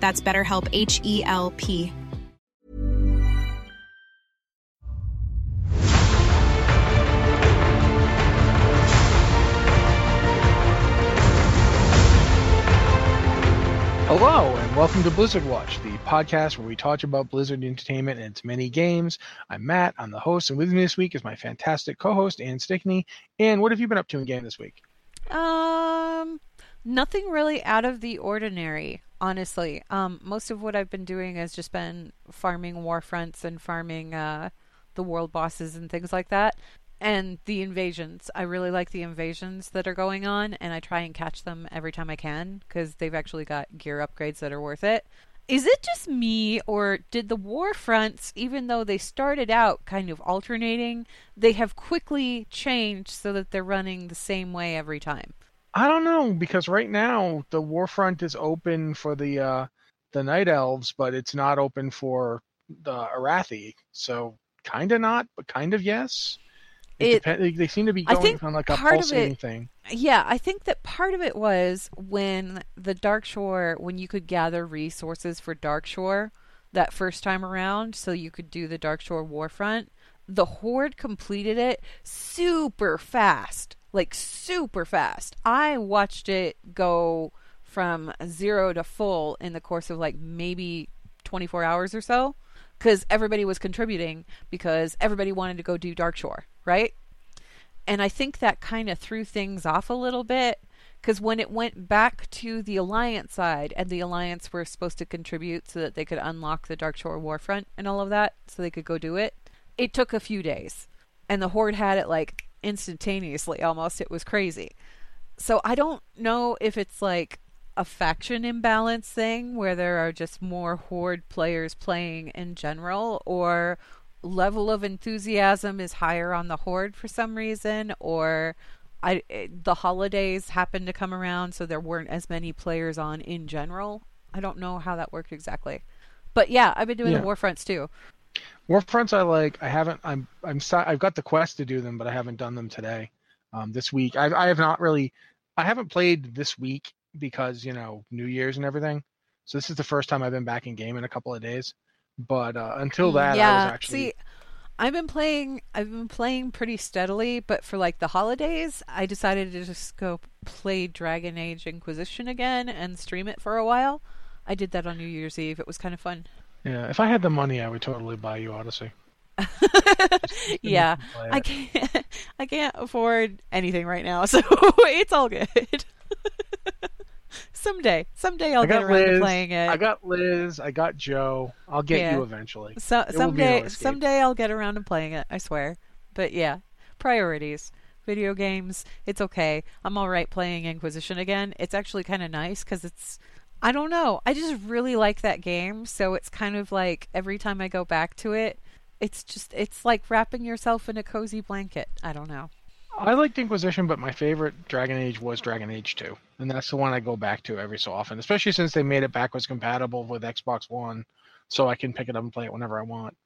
That's BetterHelp H E L P. Hello, and welcome to Blizzard Watch, the podcast where we talk about Blizzard Entertainment and its many games. I'm Matt, I'm the host, and with me this week is my fantastic co host, Ann Stickney. And what have you been up to in game this week? Um, nothing really out of the ordinary, honestly. Um, most of what I've been doing has just been farming war fronts and farming uh, the world bosses and things like that. And the invasions. I really like the invasions that are going on, and I try and catch them every time I can because they've actually got gear upgrades that are worth it. Is it just me, or did the war fronts, even though they started out kind of alternating, they have quickly changed so that they're running the same way every time? I don't know because right now the Warfront is open for the uh, the Night Elves, but it's not open for the Arathi. So kind of not, but kind of yes. It, It- depend- they seem to be going on like a part of pulsating it- thing. Yeah, I think that part of it was when the Dark Shore, when you could gather resources for Dark Shore that first time around, so you could do the Dark Shore Warfront. The Horde completed it super fast, like super fast. I watched it go from zero to full in the course of like maybe 24 hours or so because everybody was contributing because everybody wanted to go do Dark Shore, right? And I think that kind of threw things off a little bit because when it went back to the Alliance side and the Alliance were supposed to contribute so that they could unlock the Dark Shore Warfront and all of that so they could go do it, it took a few days. And the Horde had it like instantaneously almost. It was crazy. So I don't know if it's like a faction imbalance thing where there are just more Horde players playing in general or level of enthusiasm is higher on the horde for some reason or I the holidays happened to come around so there weren't as many players on in general. I don't know how that worked exactly. But yeah, I've been doing Yeah. the Warfronts too. Warfronts I like. I haven't. I'm. I'm. I've got the quest to do them, but I haven't done them today. Um, this week I. I have not really. I haven't played this week because you know New Year's and everything. So this is the first time I've been back in game in a couple of days. But uh, until that, yeah, I was actually. see, I've been playing. I've been playing pretty steadily, but for like the holidays, I decided to just go play Dragon Age Inquisition again and stream it for a while. I did that on New Year's Eve. It was kind of fun. Yeah, if I had the money, I would totally buy you Odyssey. yeah, I can't. I can't afford anything right now, so it's all good. someday, someday I'll get around to Liz. playing it. I got Liz. I got Joe. I'll get Yeah. you eventually. So, It someday, someday I'll get around to playing it. I swear. But yeah, priorities. Video games. It's okay. I'm all right playing Inquisition again. It's actually kind of nice because it's. I don't know. I just really like that game. So it's kind of like every time I go back to it, it's just it's like wrapping yourself in a cozy blanket. I don't know. I liked Inquisition, but my favorite Dragon Age was Dragon Age 2. And that's the one I go back to every so often, especially since they made it backwards compatible with Xbox One. so I can pick it up and play it whenever I want.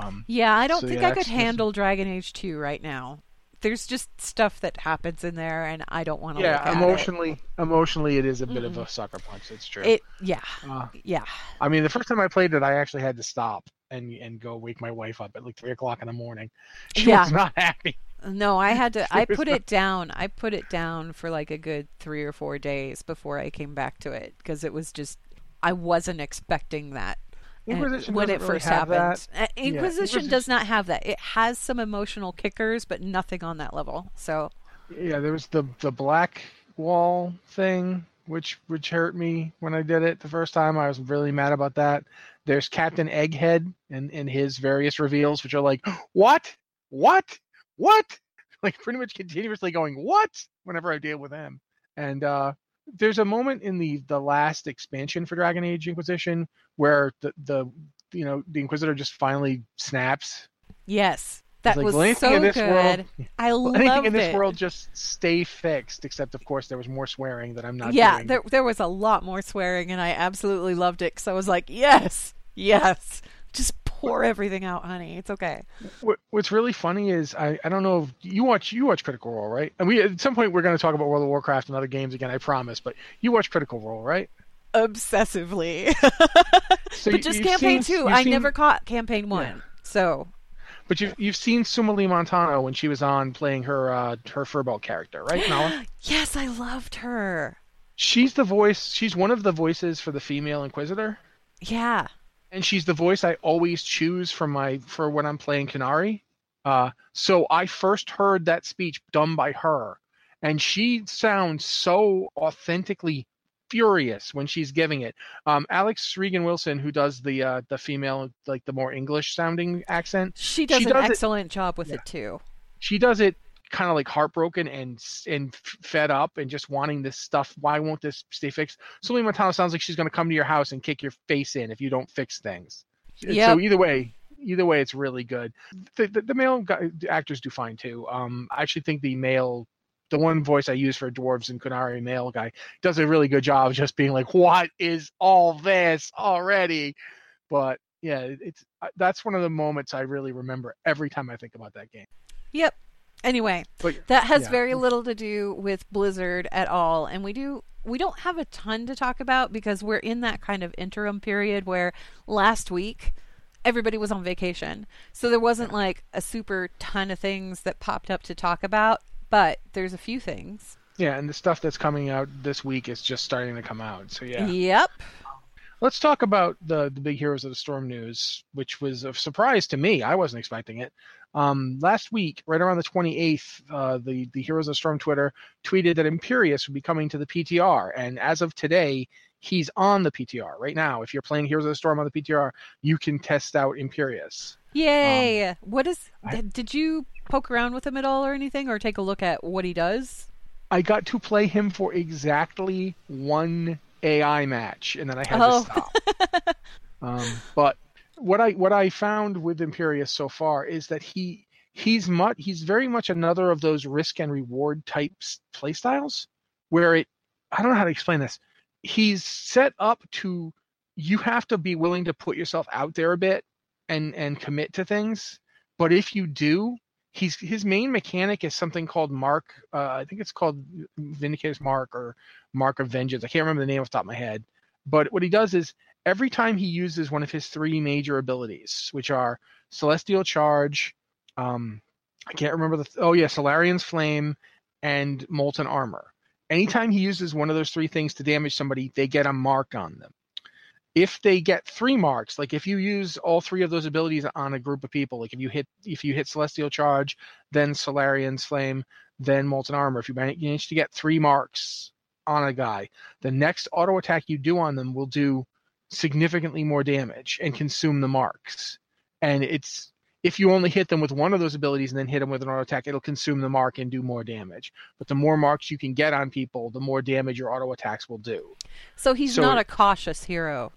Um, Yeah, I don't So, think yeah, I could handle Dragon Age 2 right now. There's just stuff that happens in there, and I don't want to. look yeah, emotionally, emotionally, it is a bit of a sucker punch. It's true. It. it. Yeah, uh, yeah. I mean, the first time I played it, I actually had to stop and and go wake my wife up at like three o'clock in the morning. She Yeah. was not happy. No, I had to. I put it down. I put it down for like a good three or four days before I came back to it because it was just. I wasn't expecting that. And- Inquisition when it doesn't really first happened. that. Uh, Inquisition Inquisition- does not have that. It has some emotional kickers, but nothing on that level. So Yeah, there was the the black wall thing, which which hurt me when I did it the first time. I was really mad about that. There's Captain Egghead and and his various reveals, which are like, what, what, what, like pretty much continuously going what whenever I deal with him. And uh, there's a moment in the the last expansion for Dragon Age Inquisition where the the you know the Inquisitor just finally snaps. yes, that like, was "Will anything so this good. world- I Well, anything in this it. world just stay fixed, except of course there was more swearing that I'm not. yeah, doing. there there was a lot more swearing, and I absolutely loved it because I was like, yes, yes, just pour everything out, honey. It's okay. What, what's really funny is I, I don't know if you watch you watch Critical Role, right? And we at some point we're going to talk about World of Warcraft and other games again, I promise. But you watch Critical Role, right? Obsessively, So but you- just campaign seen- two. I seen- never caught campaign one, so But you've you've seen Sumalee Montano when she was on playing her uh, her Firbolg character, right? Nila? yes, I loved her. she's the voice. She's one of the voices for the female Inquisitor. Yeah, and she's the voice I always choose for my for when I'm playing Qunari. Uh, so I first heard that speech done by her, and she sounds so authentically furious when she's giving it. Um, Alex Regan Wilson, who does the uh, the female like the more English sounding accent, she does She an does it- excellent job with Yeah. it too. she does it kind of like heartbroken and and fed up and just wanting this stuff. Why won't this stay fixed? Sully Montano sounds like she's going to come to your house and kick your face in if you don't fix things. Yep. So either way, either way, it's really good. The, the, the male guy, the actors do fine too. Um, I actually think the male, the one voice I use for dwarves and Qunari male guy, does a really good job of just being like, "What is all this already?" But yeah, it's uh, that's one of the moments I really remember every time I think about that game. Yep. Anyway, But that has yeah. very little to do with Blizzard at all, and we do we don't have a ton to talk about because we're in that kind of interim period where last week everybody was on vacation. So there wasn't like a super ton of things that popped up to talk about, but there's a few things. Yeah, and the stuff that's coming out this week is just starting to come out. So yeah. Yep. Let's talk about the the big Heroes of the Storm news, which was a surprise to me. I wasn't expecting it. Um, last week, right around the 28th, uh, the the Heroes of Storm Twitter tweeted that Imperius would be coming to the PTR, and as of today, he's on the PTR right now. If you're playing Heroes of the Storm on the PTR, you can test out Imperius. Yay. what is Um, I- did- did you poke around with him at all or anything or take a look at what he does? I got to play him for exactly one AI match, and then I had Oh. to stop. um, but what I what I found with Imperius so far is that he he's much he's very much another of those risk and reward types playstyles where it I don't know how to explain this. He's set up to you have to be willing to put yourself out there a bit and and commit to things. But if you do, he's his main mechanic is something called Mark. Uh, I think it's called Vindicator's Mark or Mark of Vengeance. I can't remember the name off the top of my head. But what he does is every time he uses one of his three major abilities, which are Celestial Charge, um, I can't remember the oh yeah, Solarion's Flame, and Molten Armor. Anytime he uses one of those three things to damage somebody, they get a mark on them. If they get three marks, like if you use all three of those abilities on a group of people, like if you hit if you hit Celestial Charge, then Solarion's Flame, then Molten Armor, if you manage to get three marks on a guy, the next auto attack you do on them will do significantly more damage and consume the marks. And it's if you only hit them with one of those abilities and then hit them with an auto attack, it'll consume the mark and do more damage. But the more marks you can get on people, the more damage your auto attacks will do. So he's So- not a cautious hero.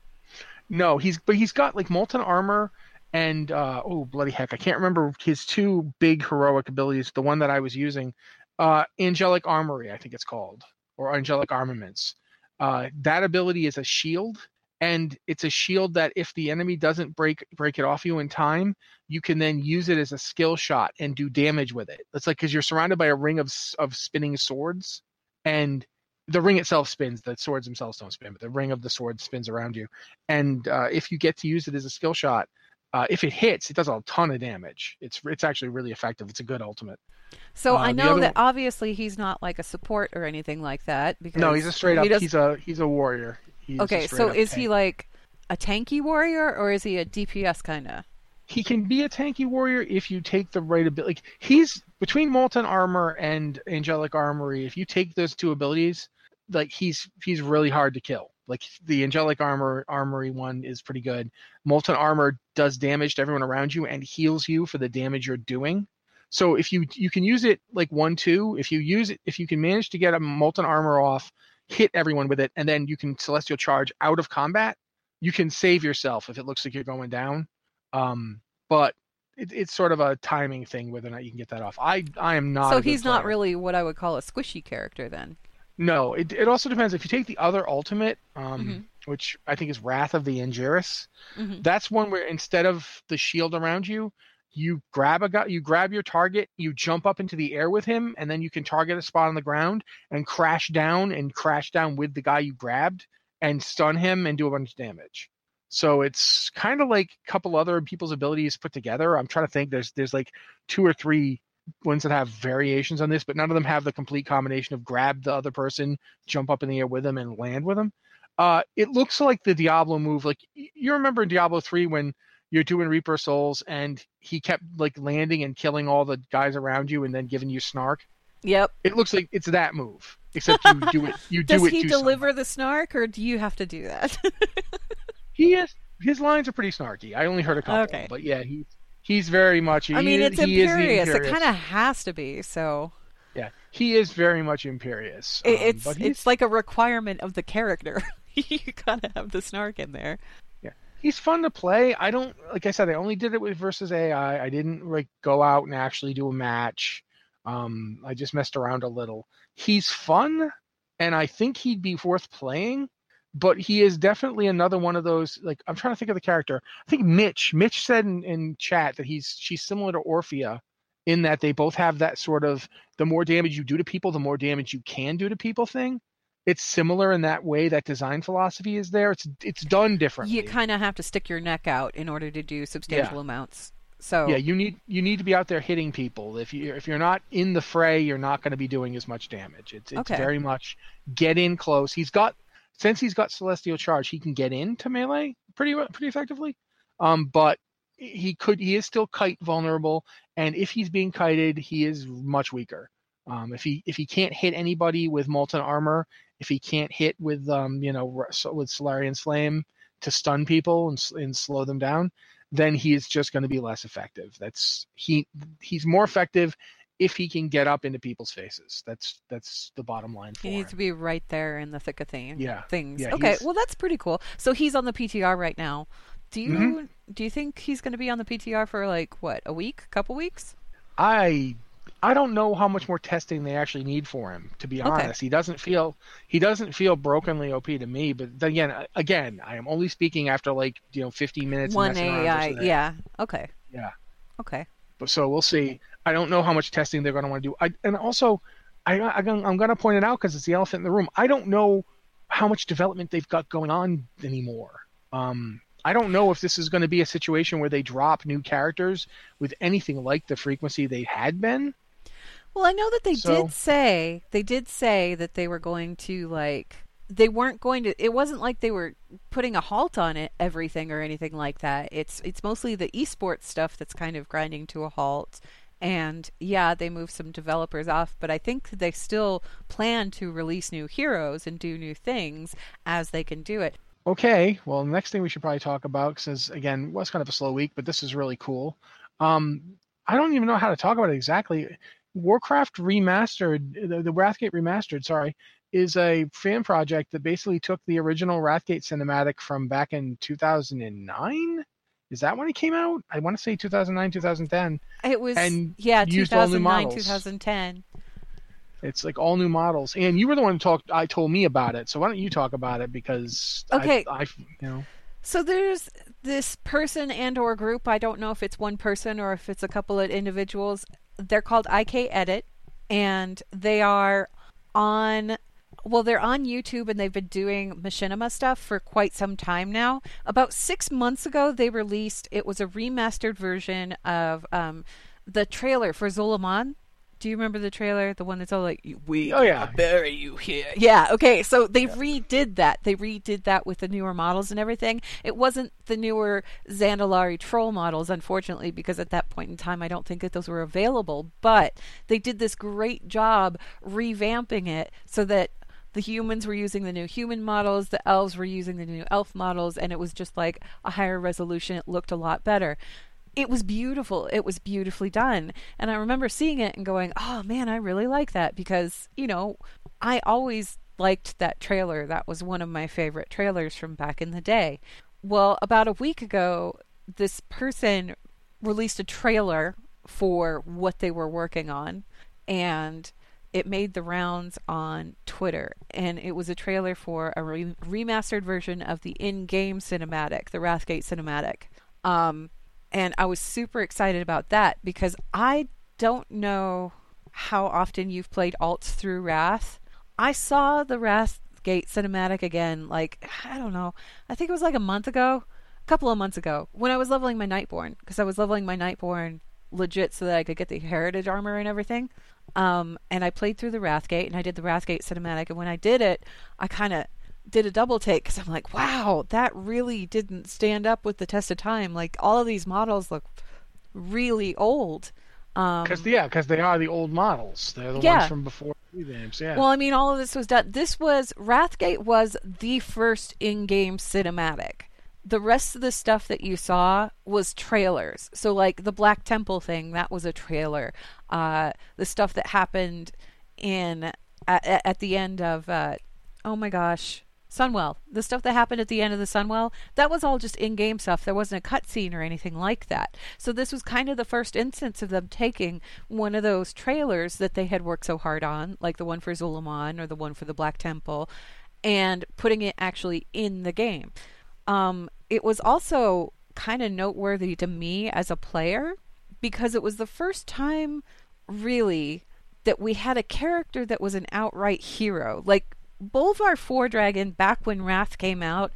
No, he's but he's got like molten armor and uh oh bloody heck, I can't remember his two big heroic abilities. The one that I was using, uh angelic armory, I think it's called, or angelic armaments. Uh that ability is a shield and it's a shield that if the enemy doesn't break break it off you in time, you can then use it as a skill shot and do damage with it. It's like because you're surrounded by a ring of of spinning swords, and the ring itself spins. The swords themselves don't spin, but the ring of the sword spins around you. And uh, if you get to use it as a skill shot, uh, if it hits, it does a ton of damage. It's it's actually really effective. It's a good ultimate. So Uh, I know that one- obviously he's not like a support or anything like that because No, he's a straight up. he does- He's a he's a warrior. Okay, so is he like a tanky warrior or is he a DPS kind of? he can be a tanky warrior if you take the right ability. Like he's between molten armor and angelic armory. If you take those two abilities, like he's he's really hard to kill. Like the angelic armor armory one is pretty good. Molten armor does damage to everyone around you and heals you for the damage you're doing. So if you you can use it like one two, if you use it if you can manage to get a molten armor off, hit everyone with it, and then you can celestial charge out of combat, you can save yourself if it looks like you're going down. Um, but it, it's sort of a timing thing whether or not you can get that off. I I am not. so he's not really what I would call a squishy character then. No, it it also depends if you take the other ultimate, um, Mhm. which I think is Wrath of the Angiris. Mhm. That's one where instead of the shield around you, you grab a guy, you grab your target, you jump up into the air with him, and then you can target a spot on the ground and crash down and crash down with the guy you grabbed and stun him and do a bunch of damage. So it's kind of like a couple other people's abilities put together. I'm trying to think. There's there's like two or three ones that have variations on this, but none of them have the complete combination of grab the other person, jump up in the air with them, and land with them. Uh, it looks like the Diablo move. Like you remember in Diablo three when you're doing Reaper Souls and he kept like landing and killing all the guys around you and then giving you snark. Yep. It looks like it's that move, except you do it. You Does do it he deliver someone. the snark or do you have to do that? He is. His lines are pretty snarky. I only heard a couple, Okay. but yeah, he's he's very much. I mean, it's he imperious. It kind of has to be. So Yeah, he is very much imperious. um, it's it's like a requirement of the character. you gotta have the snark in there. He's fun to play. I don't like I said. I only did it with versus AI. I didn't like go out and actually do a match. Um, I just messed around a little. He's fun, and I think he'd be worth playing. But he is definitely another one of those. Like I'm trying to think of the character. I think Mitch. Mitch said in, in chat that he's she's similar to Orphea, in that they both have that sort of the more damage you do to people, the more damage you can do to people thing. It's similar in that way. That design philosophy is there. It's it's done differently. You kind of have to stick your neck out in order to do substantial amounts. So Yeah, you need you need to be out there hitting people. If you if you're not in the fray, you're not going to be doing as much damage. It's it's Okay. very much get in close. He's got since he's got celestial charge, he can get into melee pretty pretty effectively. Um, but he could he is still kite vulnerable, and if he's being kited, he is much weaker. Um, if he if he can't hit anybody with molten armor, if he can't hit with um you know with Solarion's flame to stun people and and slow them down, then he is just going to be less effective. That's he he's more effective if he can get up into people's faces. That's that's the bottom line for he needs him. to be right there in the thick of thing, Yeah. things. Yeah, okay, well that's pretty cool. So he's on the PTR right now. Do you Mhm. do you think he's going to be on the PTR for like what a week, couple weeks? I I don't know how much more testing they actually need for him. To be Okay. honest, he doesn't feel he doesn't feel brokenly OP to me. But then again, again, I am only speaking after like you know 15 minutes. One AI, yeah. Okay, yeah. okay. But so we'll see. I don't know how much testing they're going to want to do. I, and also, I, I, I'm going to point it out because it's the elephant in the room. I don't know how much development they've got going on anymore. Um, I don't know if this is going to be a situation where they drop new characters with anything like the frequency they had been. Well, I know that they So- did say they did say that they were going to like they weren't going to it wasn't like they were putting a halt on it everything or anything like that. It's it's mostly the esports stuff that's kind of grinding to a halt. And yeah, they moved some developers off, but I think they still plan to release new heroes and do new things as they can do it. Okay, well, the next thing we should probably talk about, because again, was kind of a slow week, but this is really cool. Um, I don't even know how to talk about it exactly. Warcraft Remastered, the, the Wrathgate Remastered, sorry, is a fan project that basically took the original Wrathgate cinematic from back in 2009. Is that when it came out? I want to say 2009, 2010. It was And yeah, used all new 2009, models. 2010. It's like all new models, and you were the one who talked. I told me about it, so why don't you talk about it? Because Okay. I, I you know, So there's this person and or group. I don't know if it's one person or if it's a couple of individuals. They're called IK Edit, and they are on. Well, they're on YouTube and they've been doing machinima stuff for quite some time now. About six months ago, they released. It was a remastered version of um, the trailer for Zul'Aman. Do you remember the trailer? The one that's all like, "We Oh, yeah. bury you here." Yeah. Okay. So they redid that. They redid that with the newer models and everything. It wasn't the newer Zandalari troll models, unfortunately, because at that point in time, I don't think that those were available. But they did this great job revamping it so that the humans were using the new human models, the elves were using the new elf models, and it was just like a higher resolution. It looked a lot better it was beautiful. It was beautifully done. And I remember seeing it and going, oh man, I really like that because, you know, I always liked that trailer. That was one of my favorite trailers from back in the day. Well, about a week ago, this person released a trailer for what they were working on and it made the rounds on Twitter, and it was a trailer for a re- remastered version of the in-game cinematic, the Wrathgate cinematic. Um, and I was super excited about that because I don't know how often you've played alts through Wrath. I saw the Wrathgate cinematic again, like I don't know, I think it was like a month ago, a couple of months ago, when I was leveling my Nightborne because I was leveling my Nightborne legit so that I could get the heritage armor and everything. Um, and I played through the Wrathgate and I did the Wrathgate cinematic. And when I did it, I kind of did a double take because I'm like, wow, that really didn't stand up with the test of time. Like all of these models look really old. Um, because yeah, because they are the old models. They're the Yeah. ones from before. Yeah. Well, I mean, all of this was done. This was Wrathgate was the first in-game cinematic. The rest of the stuff that you saw was trailers. So, like the Black Temple thing, that was a trailer. Uh, the stuff that happened in at, at the end of uh, oh my gosh, Sunwell. The stuff that happened at the end of the Sunwell, that was all just in-game stuff. There wasn't a cutscene or anything like that. So this was kind of the first instance of them taking one of those trailers that they had worked so hard on, like the one for Zul'Aman or the one for the Black Temple, and putting it actually in the game. Um, it was also kind of noteworthy to me as a player because it was the first time, really, that we had a character that was an outright hero. Like Bolvar Fordragon, back when Wrath came out,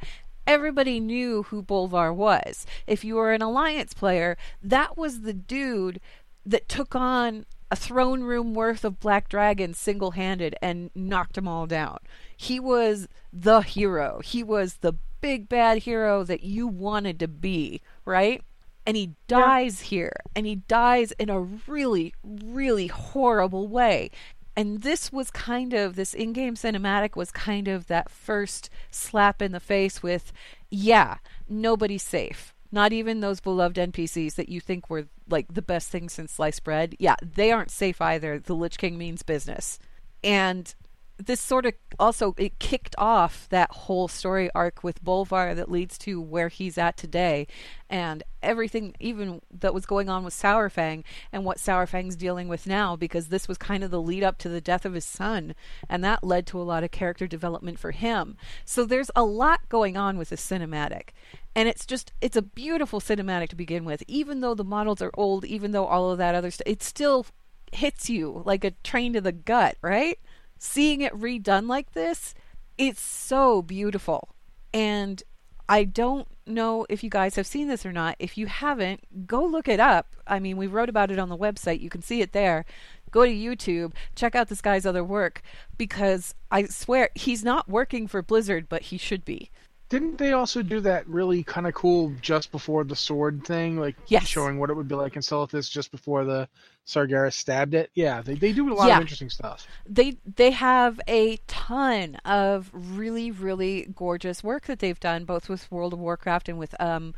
everybody knew who Bolvar was. If you were an Alliance player, that was the dude that took on a throne room worth of black dragons single handed and knocked them all down. He was the hero. He was the big bad hero that you wanted to be, right? And he dies here, and he dies in a really, really horrible way. And this was kind of, this in game cinematic was kind of that first slap in the face with, yeah, nobody's safe. Not even those beloved NPCs that you think were like the best thing since sliced bread. Yeah, they aren't safe either. The Lich King means business. And this sort of also it kicked off that whole story arc with Bolvar that leads to where he's at today and everything even that was going on with Saurfang and what Saurfang's dealing with now because this was kind of the lead up to the death of his son and that led to a lot of character development for him. So there's a lot going on with this cinematic. And it's just it's a beautiful cinematic to begin with even though the models are old even though all of that other stuff it still hits you like a train to the gut, right? Seeing it redone like this, it's so beautiful. And I don't know if you guys have seen this or not. If you haven't, go look it up. I mean, we wrote about it on the website. You can see it there. Go to YouTube, check out this guy's other work because I swear he's not working for Blizzard, but he should be. Didn't they also do that really kind of cool just before the sword thing, like Yes. showing what it would be like in Silithus just before the Sargeras stabbed it? Yeah, they, they do a lot Yeah. of interesting stuff. they they have a ton of really really gorgeous work that they've done both with World of Warcraft and with um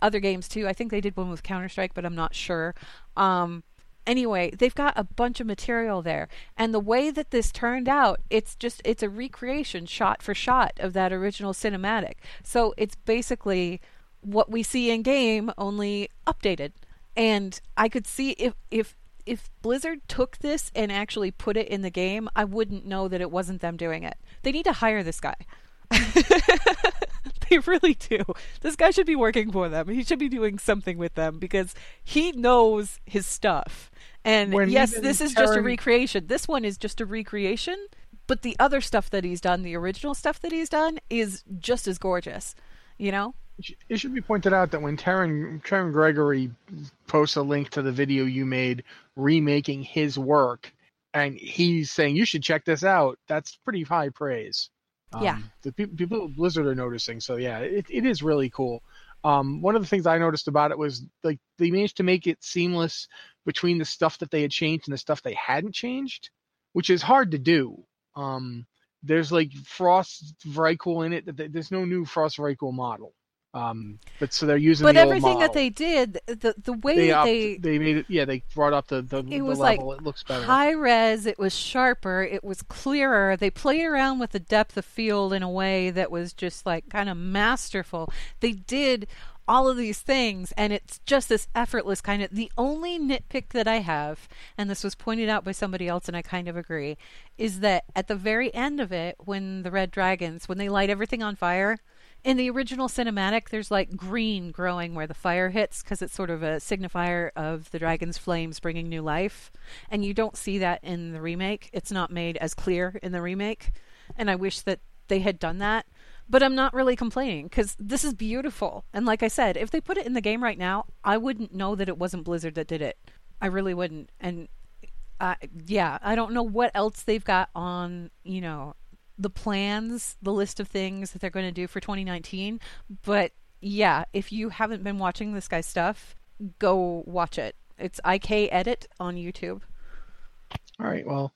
other games too. I think they did one with Counter Strike, but I'm not sure. Um anyway, they've got a bunch of material there. And the way that this turned out, it's just it's a recreation shot for shot of that original cinematic. So it's basically what we see in game only updated. And I could see if if if Blizzard took this and actually put it in the game, I wouldn't know that it wasn't them doing it. They need to hire this guy. they really do. This guy should be working for them. He should be doing something with them because he knows his stuff. And When yes, this is just a recreation. This one is just a recreation, but the other stuff that he's done, the original stuff that he's done, is just as gorgeous. You know? It should be pointed out that when Terran, Terran Gregory posts a link to the video you made remaking his work, and he's saying you should check this out, that's pretty high praise. Yeah. Um, the people, people at Blizzard are noticing, so yeah, it, it is really cool. Um, one of the things I noticed about it was like they managed to make it seamless between the stuff that they had changed and the stuff they hadn't changed, which is hard to do. Um, there's like Frost Vrykul in it. There's no new Frost Vrykul model. Um, but so they're using But the old everything that they did, the the way they, they they made it yeah they brought up the the, the was like level it looks better high res, it was sharper, it was clearer. They played around with the depth of field in a way that was just like kind of masterful. They did all of these things and it's just this effortless kind of the only nitpick that I have and this was pointed out by somebody else and I kind of agree is that at the very end of it when the red dragons when they light everything on fire in the original cinematic, there's like green growing where the fire hits because it's sort of a signifier of the dragon's flames bringing new life. And you don't see that in the remake. It's not made as clear in the remake. And I wish that they had done that. But I'm not really complaining because this is beautiful. And like I said, if they put it in the game right now, I wouldn't know that it wasn't Blizzard that did it. I really wouldn't. And uh, yeah, I don't know what else they've got on, you know, the plans, the list of things that they're going to do for 2019. But yeah, if you haven't been watching this guy's stuff, go watch it. It's IK Edit on YouTube. all right well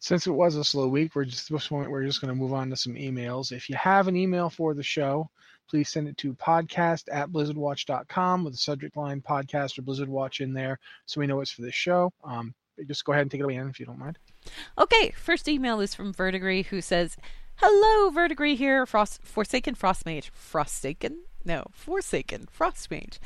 since it was a slow week we're just this point we're just going to move on to some emails if you have an email for the show please send it to podcast at blizzardwatch.com with the subject line podcast or blizzard watch in there so we know it's for this show um, just go ahead and take it away Ann, if you don't mind Okay, first email is from Vertigree who says, Hello, Vertigree here, Frost- Forsaken Frostmage. Frostaken? No, Forsaken Frostmage.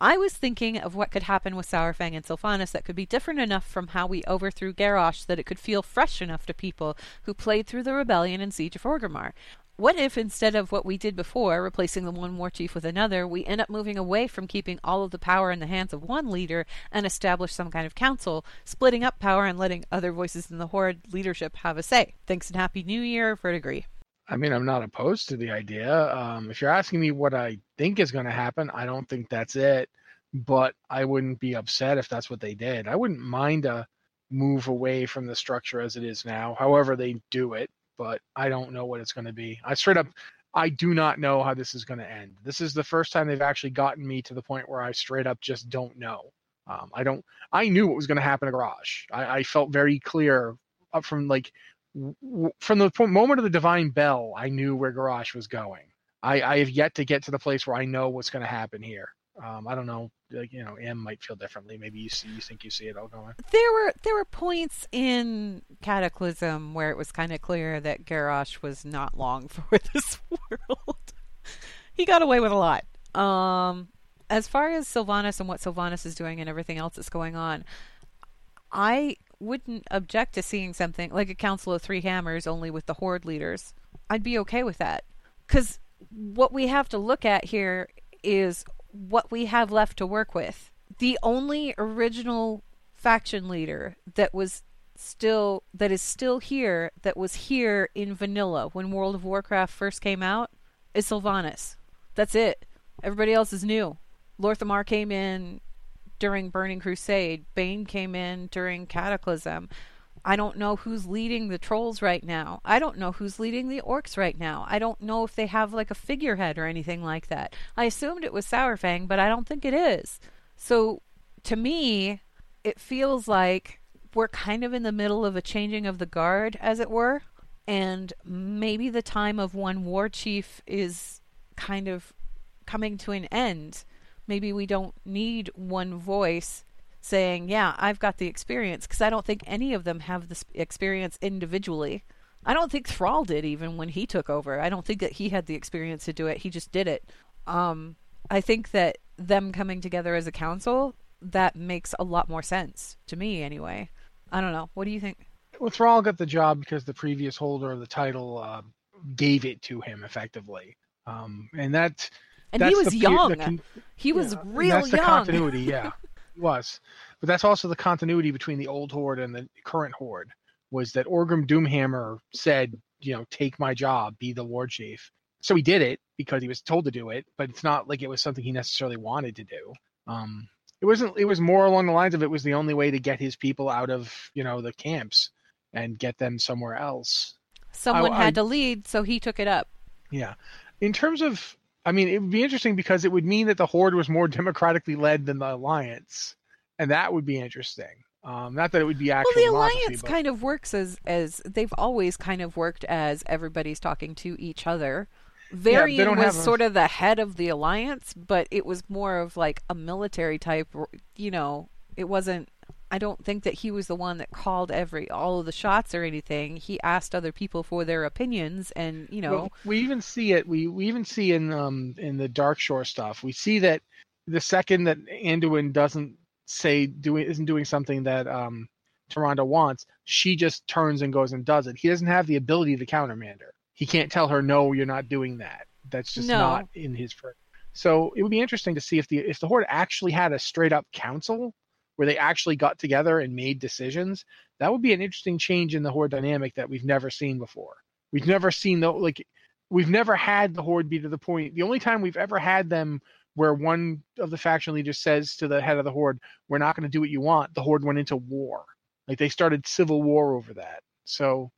I was thinking of what could happen with Saurfang and Sylvanas that could be different enough from how we overthrew Garrosh that it could feel fresh enough to people who played through the rebellion and Siege of Orgrimmar. What if instead of what we did before, replacing the one war chief with another, we end up moving away from keeping all of the power in the hands of one leader and establish some kind of council, splitting up power and letting other voices in the Horde leadership have a say? Thanks and Happy New Year, Vertigree. I mean, I'm not opposed to the idea. Um, if you're asking me what I think is going to happen, I don't think that's it. But I wouldn't be upset if that's what they did. I wouldn't mind a move away from the structure as it is now, however they do it. But I don't know what it's going to be. I straight up, I do not know how this is going to end. This is the first time they've actually gotten me to the point where I straight up just don't know. Um, I don't. I knew what was going to happen to Garrosh. I, I felt very clear up from like w- from the moment of the divine bell, I knew where Garrosh was going. I, I have yet to get to the place where I know what's going to happen here. Um, I don't know. Like you know, M might feel differently. Maybe you see, you think you see it all going. There were there were points in Cataclysm where it was kind of clear that Garrosh was not long for this world. he got away with a lot. Um, as far as Sylvanas and what Sylvanas is doing and everything else that's going on, I wouldn't object to seeing something like a Council of Three Hammers only with the Horde leaders. I'd be okay with that. Because what we have to look at here is what we have left to work with. The only original faction leader that was still that is still here that was here in vanilla when World of Warcraft first came out is Sylvanas. That's it. Everybody else is new. Lor'themar came in during Burning Crusade. Bane came in during Cataclysm. I don't know who's leading the trolls right now. I don't know who's leading the orcs right now. I don't know if they have like a figurehead or anything like that. I assumed it was Saurfang, but I don't think it is. So to me, it feels like we're kind of in the middle of a changing of the guard, as it were. And maybe the time of one war chief is kind of coming to an end. Maybe we don't need one voice saying, Yeah, I've got the experience, because I don't think any of them have the experience individually. I don't think Thrall did even when he took over. I don't think that he had the experience to do it. He just did it. Um, I think that them coming together as a council that makes a lot more sense to me anyway. I don't know. What do you think? Well, Thrall got the job because the previous holder of the title uh, gave it to him effectively, um, and that. And he was the, young. The he was yeah, real that's young. That's the continuity, yeah, he was. But that's also the continuity between the old horde and the current horde. Was that Orgrim Doomhammer said, you know, take my job, be the war chief. So he did it because he was told to do it, but it's not like it was something he necessarily wanted to do. Um, it wasn't. It was more along the lines of it was the only way to get his people out of you know the camps and get them somewhere else. Someone I, had I, to lead, so he took it up. Yeah. In terms of, I mean, it would be interesting because it would mean that the Horde was more democratically led than the Alliance, and that would be interesting. Um, not that it would be actual. Well, the alliance but... kind of works as as they've always kind of worked as everybody's talking to each other. Varian yeah, was a... sort of the head of the alliance, but it was more of like a military type. You know, it wasn't I don't think that he was the one that called every all of the shots or anything. He asked other people for their opinions, and you know, well, we even see it. We we even see in um in the Darkshore stuff. We see that the second that Anduin doesn't say doing isn't doing something that um Tyrande wants, she just turns and goes and does it. He doesn't have the ability to countermand her. He can't tell her no, you're not doing that. That's just no. not in his. So it would be interesting to see if the if the Horde actually had a straight up council where they actually got together and made decisions, that would be an interesting change in the horde dynamic that we've never seen before. We've never seen the like we've never had the horde be to the point. The only time we've ever had them where one of the faction leaders says to the head of the horde, "We're not going to do what you want." The horde went into war. Like they started civil war over that. So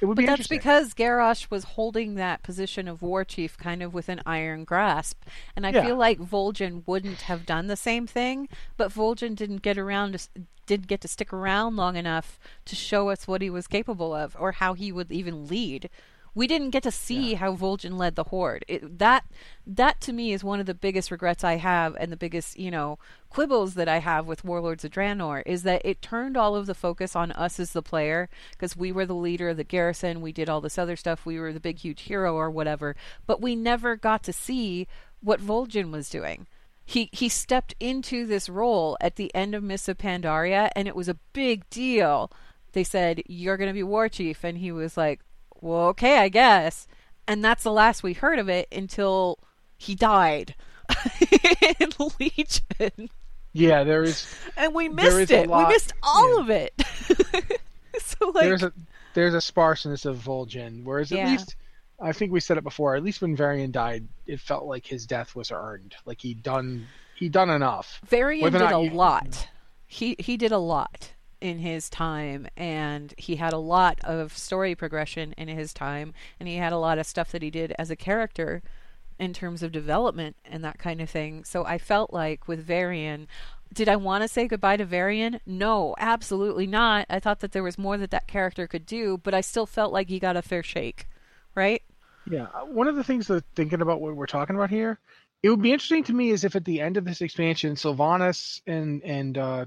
it would but be that's because Garrosh was holding that position of war chief kind of with an iron grasp. And I yeah. feel like Vol'jin wouldn't have done the same thing, but Vol'jin didn't get around to, did get to stick around long enough to show us what he was capable of or how he would even lead we didn't get to see yeah. how Vol'jin led the horde. It, that that to me is one of the biggest regrets I have, and the biggest you know quibbles that I have with Warlords of Draenor is that it turned all of the focus on us as the player because we were the leader of the garrison, we did all this other stuff, we were the big huge hero or whatever, but we never got to see what Vol'jin was doing. He he stepped into this role at the end of Mists of Pandaria, and it was a big deal. They said you're going to be war chief, and he was like, well, okay, I guess. And that's the last we heard of it until he died in Legion. Yeah, there is. And we missed it. We missed all yeah. of it. so like, there's a there's a sparseness of Vol'jin, whereas yeah. at least I think we said it before. At least when Varian died, it felt like his death was earned. Like he done he done enough. Varian did a lot. He he did a lot in his time and he had a lot of story progression in his time and he had a lot of stuff that he did as a character in terms of development and that kind of thing. So I felt like with Varian, did I want to say goodbye to Varian? No, absolutely not. I thought that there was more that that character could do, but I still felt like he got a fair shake, right? Yeah. Uh, one of the things that thinking about what we're talking about here it would be interesting to me is if at the end of this expansion, Sylvanas and and uh,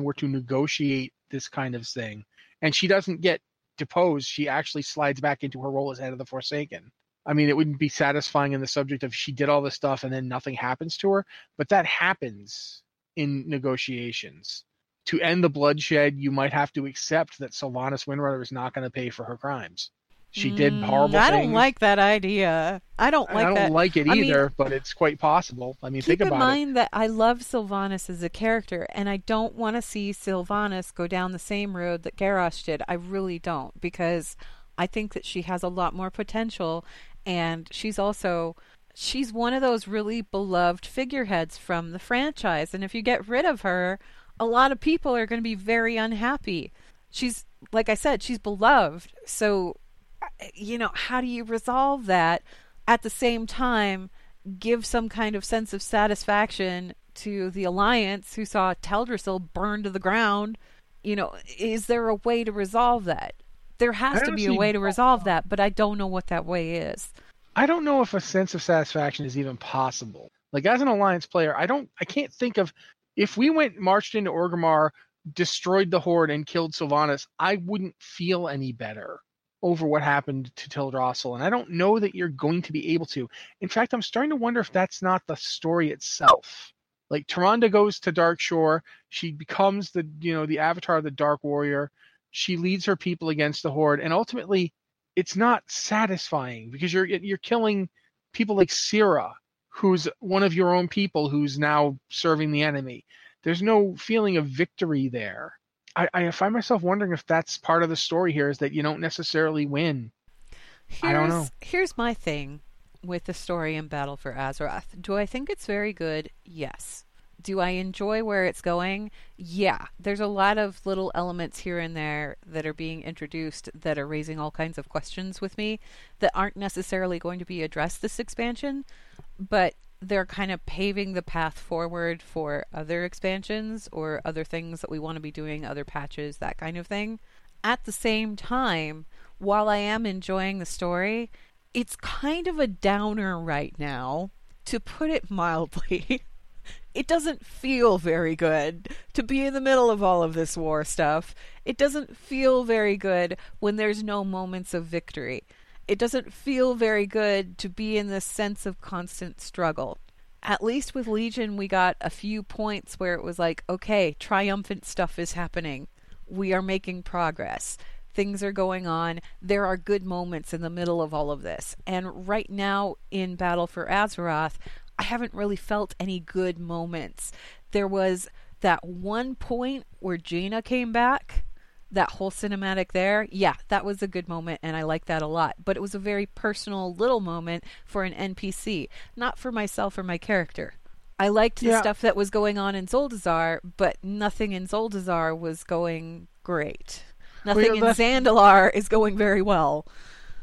were to negotiate this kind of thing, and she doesn't get deposed, she actually slides back into her role as head of the Forsaken. I mean, it wouldn't be satisfying in the subject of she did all this stuff and then nothing happens to her, but that happens in negotiations. To end the bloodshed, you might have to accept that Sylvanas Windrunner is not going to pay for her crimes. She did mm, horrible I don't like that idea. I don't like that. I don't that. like it either, mean, but it's quite possible. I mean, think about it. Keep in mind that I love Sylvanas as a character, and I don't want to see Sylvanas go down the same road that Garrosh did. I really don't, because I think that she has a lot more potential, and she's also she's one of those really beloved figureheads from the franchise. And if you get rid of her, a lot of people are going to be very unhappy. She's like I said, she's beloved, so you know, how do you resolve that at the same time give some kind of sense of satisfaction to the alliance who saw Teldrassil burn to the ground? You know, is there a way to resolve that? There has to be a way to resolve that, but I don't know what that way is. I don't know if a sense of satisfaction is even possible. Like as an alliance player, I don't I can't think of if we went marched into Orgrimmar, destroyed the horde and killed Sylvanas, I wouldn't feel any better over what happened to Teldrassil, and I don't know that you're going to be able to. In fact, I'm starting to wonder if that's not the story itself. Like Tyrande goes to Darkshore, she becomes the you know the avatar of the Dark Warrior. She leads her people against the Horde, and ultimately, it's not satisfying because you're you're killing people like Sira, who's one of your own people who's now serving the enemy. There's no feeling of victory there. I, I find myself wondering if that's part of the story here is that you don't necessarily win. Here's, I don't know. Here's my thing with the story in Battle for Azeroth. Do I think it's very good? Yes. Do I enjoy where it's going? Yeah. There's a lot of little elements here and there that are being introduced that are raising all kinds of questions with me that aren't necessarily going to be addressed this expansion, but they're kind of paving the path forward for other expansions or other things that we want to be doing, other patches, that kind of thing. At the same time, while I am enjoying the story, it's kind of a downer right now, to put it mildly. it doesn't feel very good to be in the middle of all of this war stuff. It doesn't feel very good when there's no moments of victory. It doesn't feel very good to be in this sense of constant struggle. At least with Legion, we got a few points where it was like, okay, triumphant stuff is happening. We are making progress. Things are going on. There are good moments in the middle of all of this. And right now in Battle for Azeroth, I haven't really felt any good moments. There was that one point where Jaina came back, that whole cinematic there. Yeah, that was a good moment, and I like that a lot. But it was a very personal little moment for an NPC, not for myself or my character. I liked the Yeah. stuff that was going on in Zuldazar, but nothing in Zuldazar was going great. Nothing yeah, in Zandalar is going very well.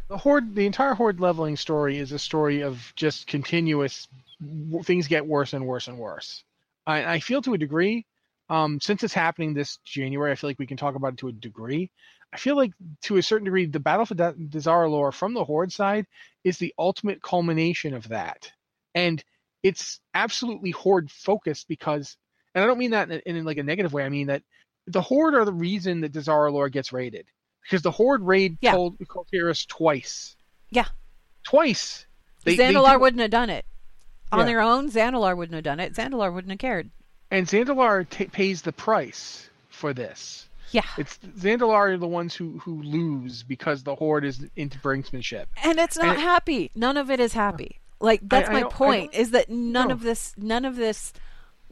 the horde the entire horde leveling story is a story of just continuous w- things get worse and worse and worse i, I feel to a degree um, since it's happening this january i feel like we can talk about it to a degree i feel like to a certain degree the battle for Da- Dazar'alor from the horde side is the ultimate culmination of that and it's absolutely horde focused because and i don't mean that in, in like a negative way i mean that the horde are the reason that Dazar'alor gets raided because the horde raid Yeah. Kol- Kul Tiras twice Yeah. twice. They, they wouldn't have done it. On Yeah. their own, Zandalar wouldn't have done it. Zandalar wouldn't have cared. And Zandalar ta pays the price for this. Yeah. It's Zandalar are the ones who who lose because the horde is into brinksmanship. And it's not And- happy. None of it is happy. Like that's I my I point is that none no. of this none of this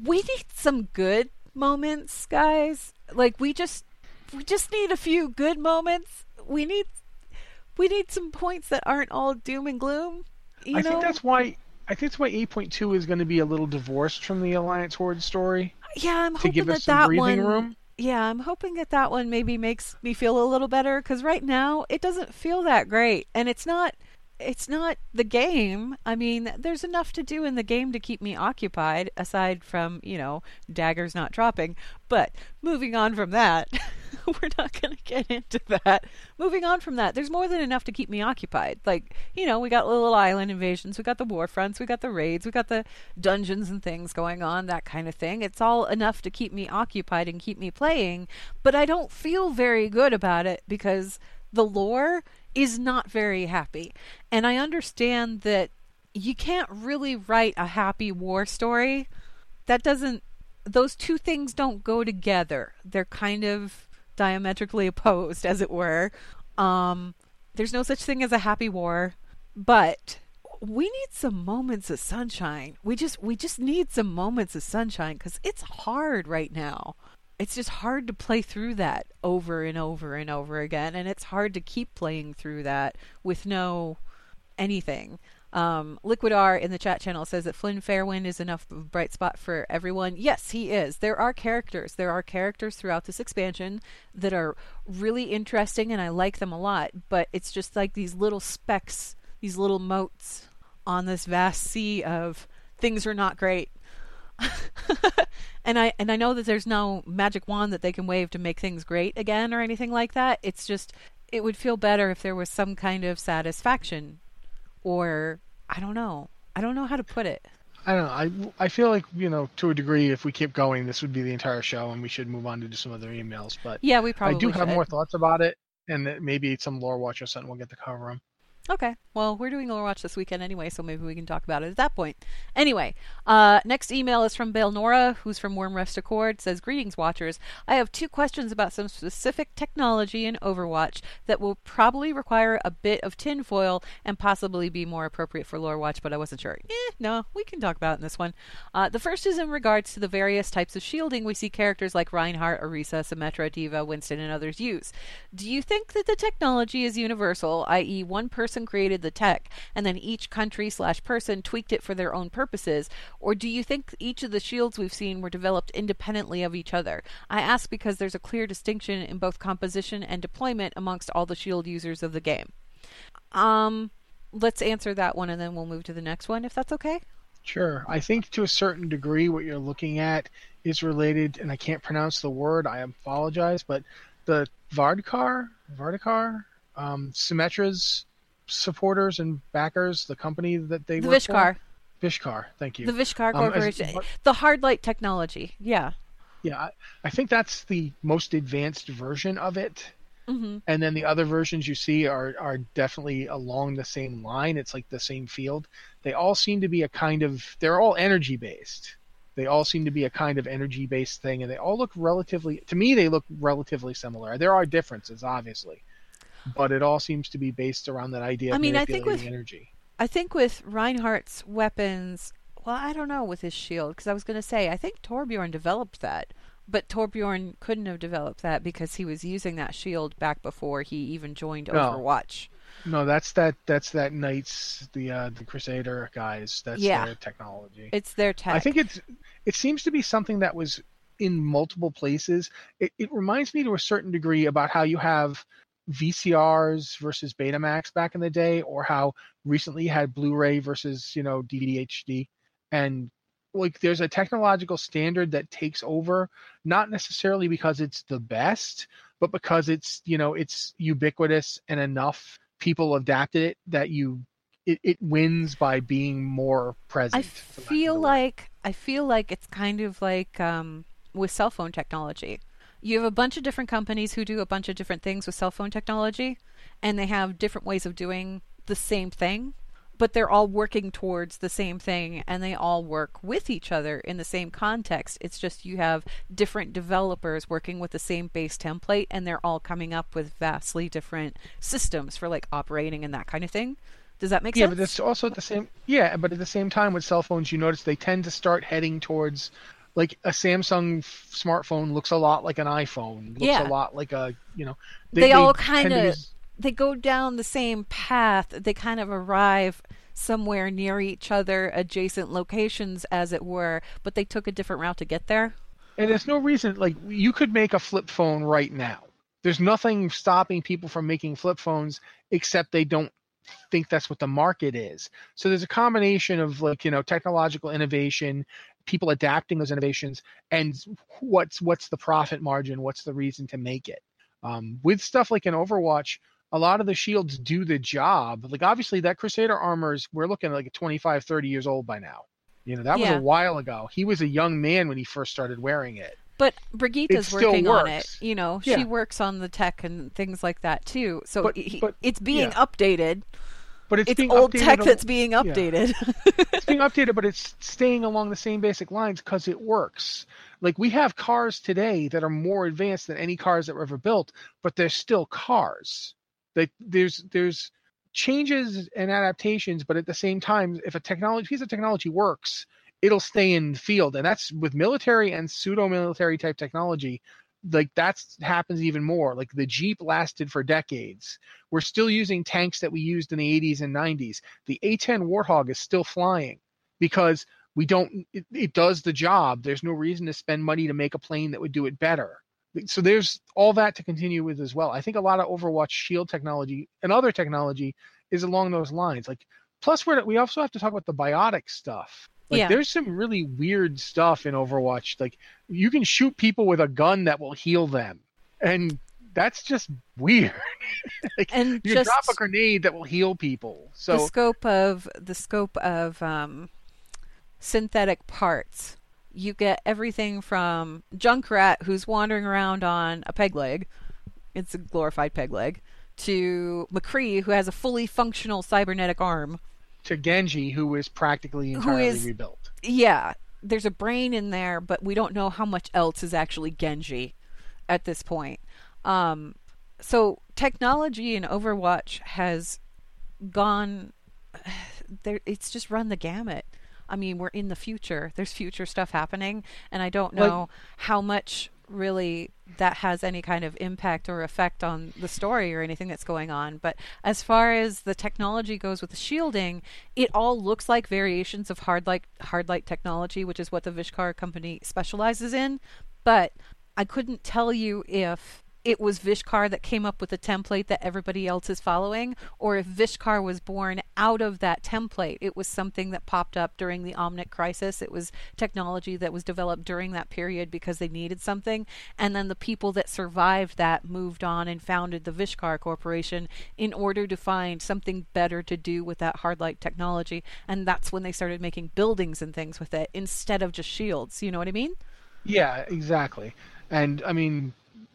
we need some good moments, guys. Like we just we just need a few good moments. We need we need some points that aren't all doom and gloom. You I know? think that's why I think that's why 8.2 is going to be a little divorced from the Alliance Horde story yeah, I'm hoping that that one room. Yeah, I'm hoping that that one maybe makes me feel a little better because right now it doesn't feel that great, and it's not. It's not the game. I mean, there's enough to do in the game to keep me occupied, aside from you know daggers not dropping. But moving on from that, we're not going to get into that. Moving on from that, there's more than enough to keep me occupied. Like you know, we got little island invasions, we got the war fronts, we got the raids, we got the dungeons and things going on, that kind of thing. It's all enough to keep me occupied and keep me playing, but I don't feel very good about it because the lore is not very happy. And I understand that you can't really write a happy war story. That doesn't those two things don't go together. They're kind of diametrically opposed as it were. Um there's no such thing as a happy war, but we need some moments of sunshine. We just we just need some moments of sunshine cuz it's hard right now. It's just hard to play through that over and over and over again and it's hard to keep playing through that with no anything. Um, R in the chat channel says that Flynn Fairwind is enough of a bright spot for everyone. Yes, he is. There are characters. There are characters throughout this expansion that are really interesting, and I like them a lot. But it's just like these little specks, these little motes on this vast sea of things are not great. and I and I know that there's no magic wand that they can wave to make things great again or anything like that. It's just it would feel better if there was some kind of satisfaction or I don't know. I don't know how to put it. I don't know. I I feel like you know to a degree, if we keep going, this would be the entire show, and we should move on to do some other emails. But Yeah, we probably I do have should. more thoughts about it, and maybe some lore watch or something will get to cover them. Okay. Well, we're doing Overwatch this weekend anyway, so maybe we can talk about it at that point. Anyway, uh, next email is from Bale Nora, who's from Wyrmrest Accord. Says, "Greetings, Watchers. I have two questions about some specific technology in Overwatch that will probably require a bit of tinfoil and possibly be more appropriate for Lore Watch, but I wasn't sure. Eh, no, we can talk about it in this one. Uh, the first is in regards to the various types of shielding we see characters like Reinhardt, Orisa, Symmetra, D.Va, Winston, and others use. Do you think that the technology is universal, i.e., one person created the tech and then each country slash person tweaked it for their own purposes, or do you think each of the shields we've seen were developed independently of each other? I ask because there's a clear distinction in both composition and deployment amongst all the shield users of the game. Um, let's answer that one and then we'll move to the next one if that's okay. Sure. I think to a certain degree, what you're looking at is related, and I can't pronounce the word. I apologize, but the Vardkar, Vardkar, um, Symmetra's supporters and backers, the company that they The work Vishkar. for. Vishkar, thank you. The Vishkar Um, as- Corporation. the hard light technology. Yeah. Yeah, I, I think that's the most advanced version of it. hmm And then the other versions you see are are definitely along the same line. It's like the same field. They all seem to be a kind of they're all energy based. They all seem to be a kind of energy based thing, and they all look relatively to me they look relatively similar. There are differences, obviously, but it all seems to be based around that idea. Of I mean, I think with- energy. I think with Reinhardt's weapons, well, I don't know with his shield because I was going to say I think Torbjorn developed that, but Torbjorn couldn't have developed that because he was using that shield back before he even joined No. Overwatch. No, that's that that's that Knights the uh, the Crusader guys. That's Yeah. their technology. It's their tech. I think it's it seems to be something that was in multiple places. It, it reminds me to a certain degree about how you have VCRs versus Betamax back in the day, or how recently you had Blu-ray versus you know DVD HD, and like there's a technological standard that takes over, not necessarily because it's the best, but because it's you know it's ubiquitous and enough people adapted it that you it, it wins by being more present. I for lack of a feel like I feel like it's kind of like um, with cell phone technology. You have a bunch of different companies who do a bunch of different things with cell phone technology, and they have different ways of doing the same thing, but they're all working towards the same thing, and they all work with each other in the same context. It's just you have different developers working with the same base template, and they're all coming up with vastly different systems for like operating and that kind of thing. Does that make yeah, sense? Yeah, but it's also at the same yeah, but at the same time with cell phones, you notice they tend to start heading towards like a Samsung f- smartphone looks a lot like an iPhone, looks Yeah. a lot like a you know. they, all kind of use- they go down the same path they kind of arrive somewhere near each other adjacent locations as it were but they took a different route to get there and there's no reason like you could make a flip phone right now. There's nothing stopping people from making flip phones except they don't think that's what the market is. So there's a combination of like, you know, technological innovation, people adapting those innovations and what's what's the profit margin, what's the reason to make it. Um, with stuff like in Overwatch, a lot of the shields do the job. Like obviously that Crusader armor is we're looking at like 25, 30 years old by now. You know, that was a while ago. He was a young man when he first started wearing it. but Brigitta's still working on it you know Yeah. she works on the tech and things like that too so But- but- it's being yeah. updated But it's, it's, being old updated tech that's being yeah. updated it's being updated, but it's staying along the same basic lines because it works. Like we have cars today that are more advanced than any cars that were ever built, but they're still cars. Like there's there's changes and adaptations, but at the same time, if a technology piece of technology works, it'll stay in field, and that's with military and pseudo military type technology. Like that's happens even more. Like the Jeep lasted for decades. We're still using tanks that we used in the 80s and 90s. The A10 Warthog is still flying because we don't it, it does the job there's no reason to spend money to make a plane that would do it better so there's all that to continue with as well i think a lot of overwatch shield technology and other technology is along those lines like plus we're we also have to talk about the biotic stuff like Yeah. there's some really weird stuff in overwatch like you can shoot people with a gun that will heal them and that's just weird like and you just drop a grenade that will heal people so the scope of the scope of um, synthetic parts. You get everything from Junkrat, who's wandering around on a peg leg. It's a glorified peg leg. to McCree, who has a fully functional cybernetic arm, to Genji, who is practically entirely is- rebuilt. yeah, there's a brain in there, but we don't know how much else is actually Genji at this point. Um, so technology in Overwatch has gone. There, it's just run the gamut. I mean, we're in the future. There's future stuff happening, and I don't know how much really that has any kind of impact or effect on the story or anything that's going on. But as far as the technology goes with the shielding, it all looks like variations of hard light hard light technology, which is what the Vishkar company specializes in. But I couldn't tell you if it was Vishkar that came up with the template that everybody else is following, or if Vishkar was born out of that template. It was something that popped up during the Omnic crisis. It was technology that was developed during that period because they needed something. And then the people that survived that moved on and founded the Vishkar Corporation in order to find something better to do with that hard light technology. And that's when they started making buildings and things with it instead of just shields. You know what I mean? Yeah, exactly. And I mean,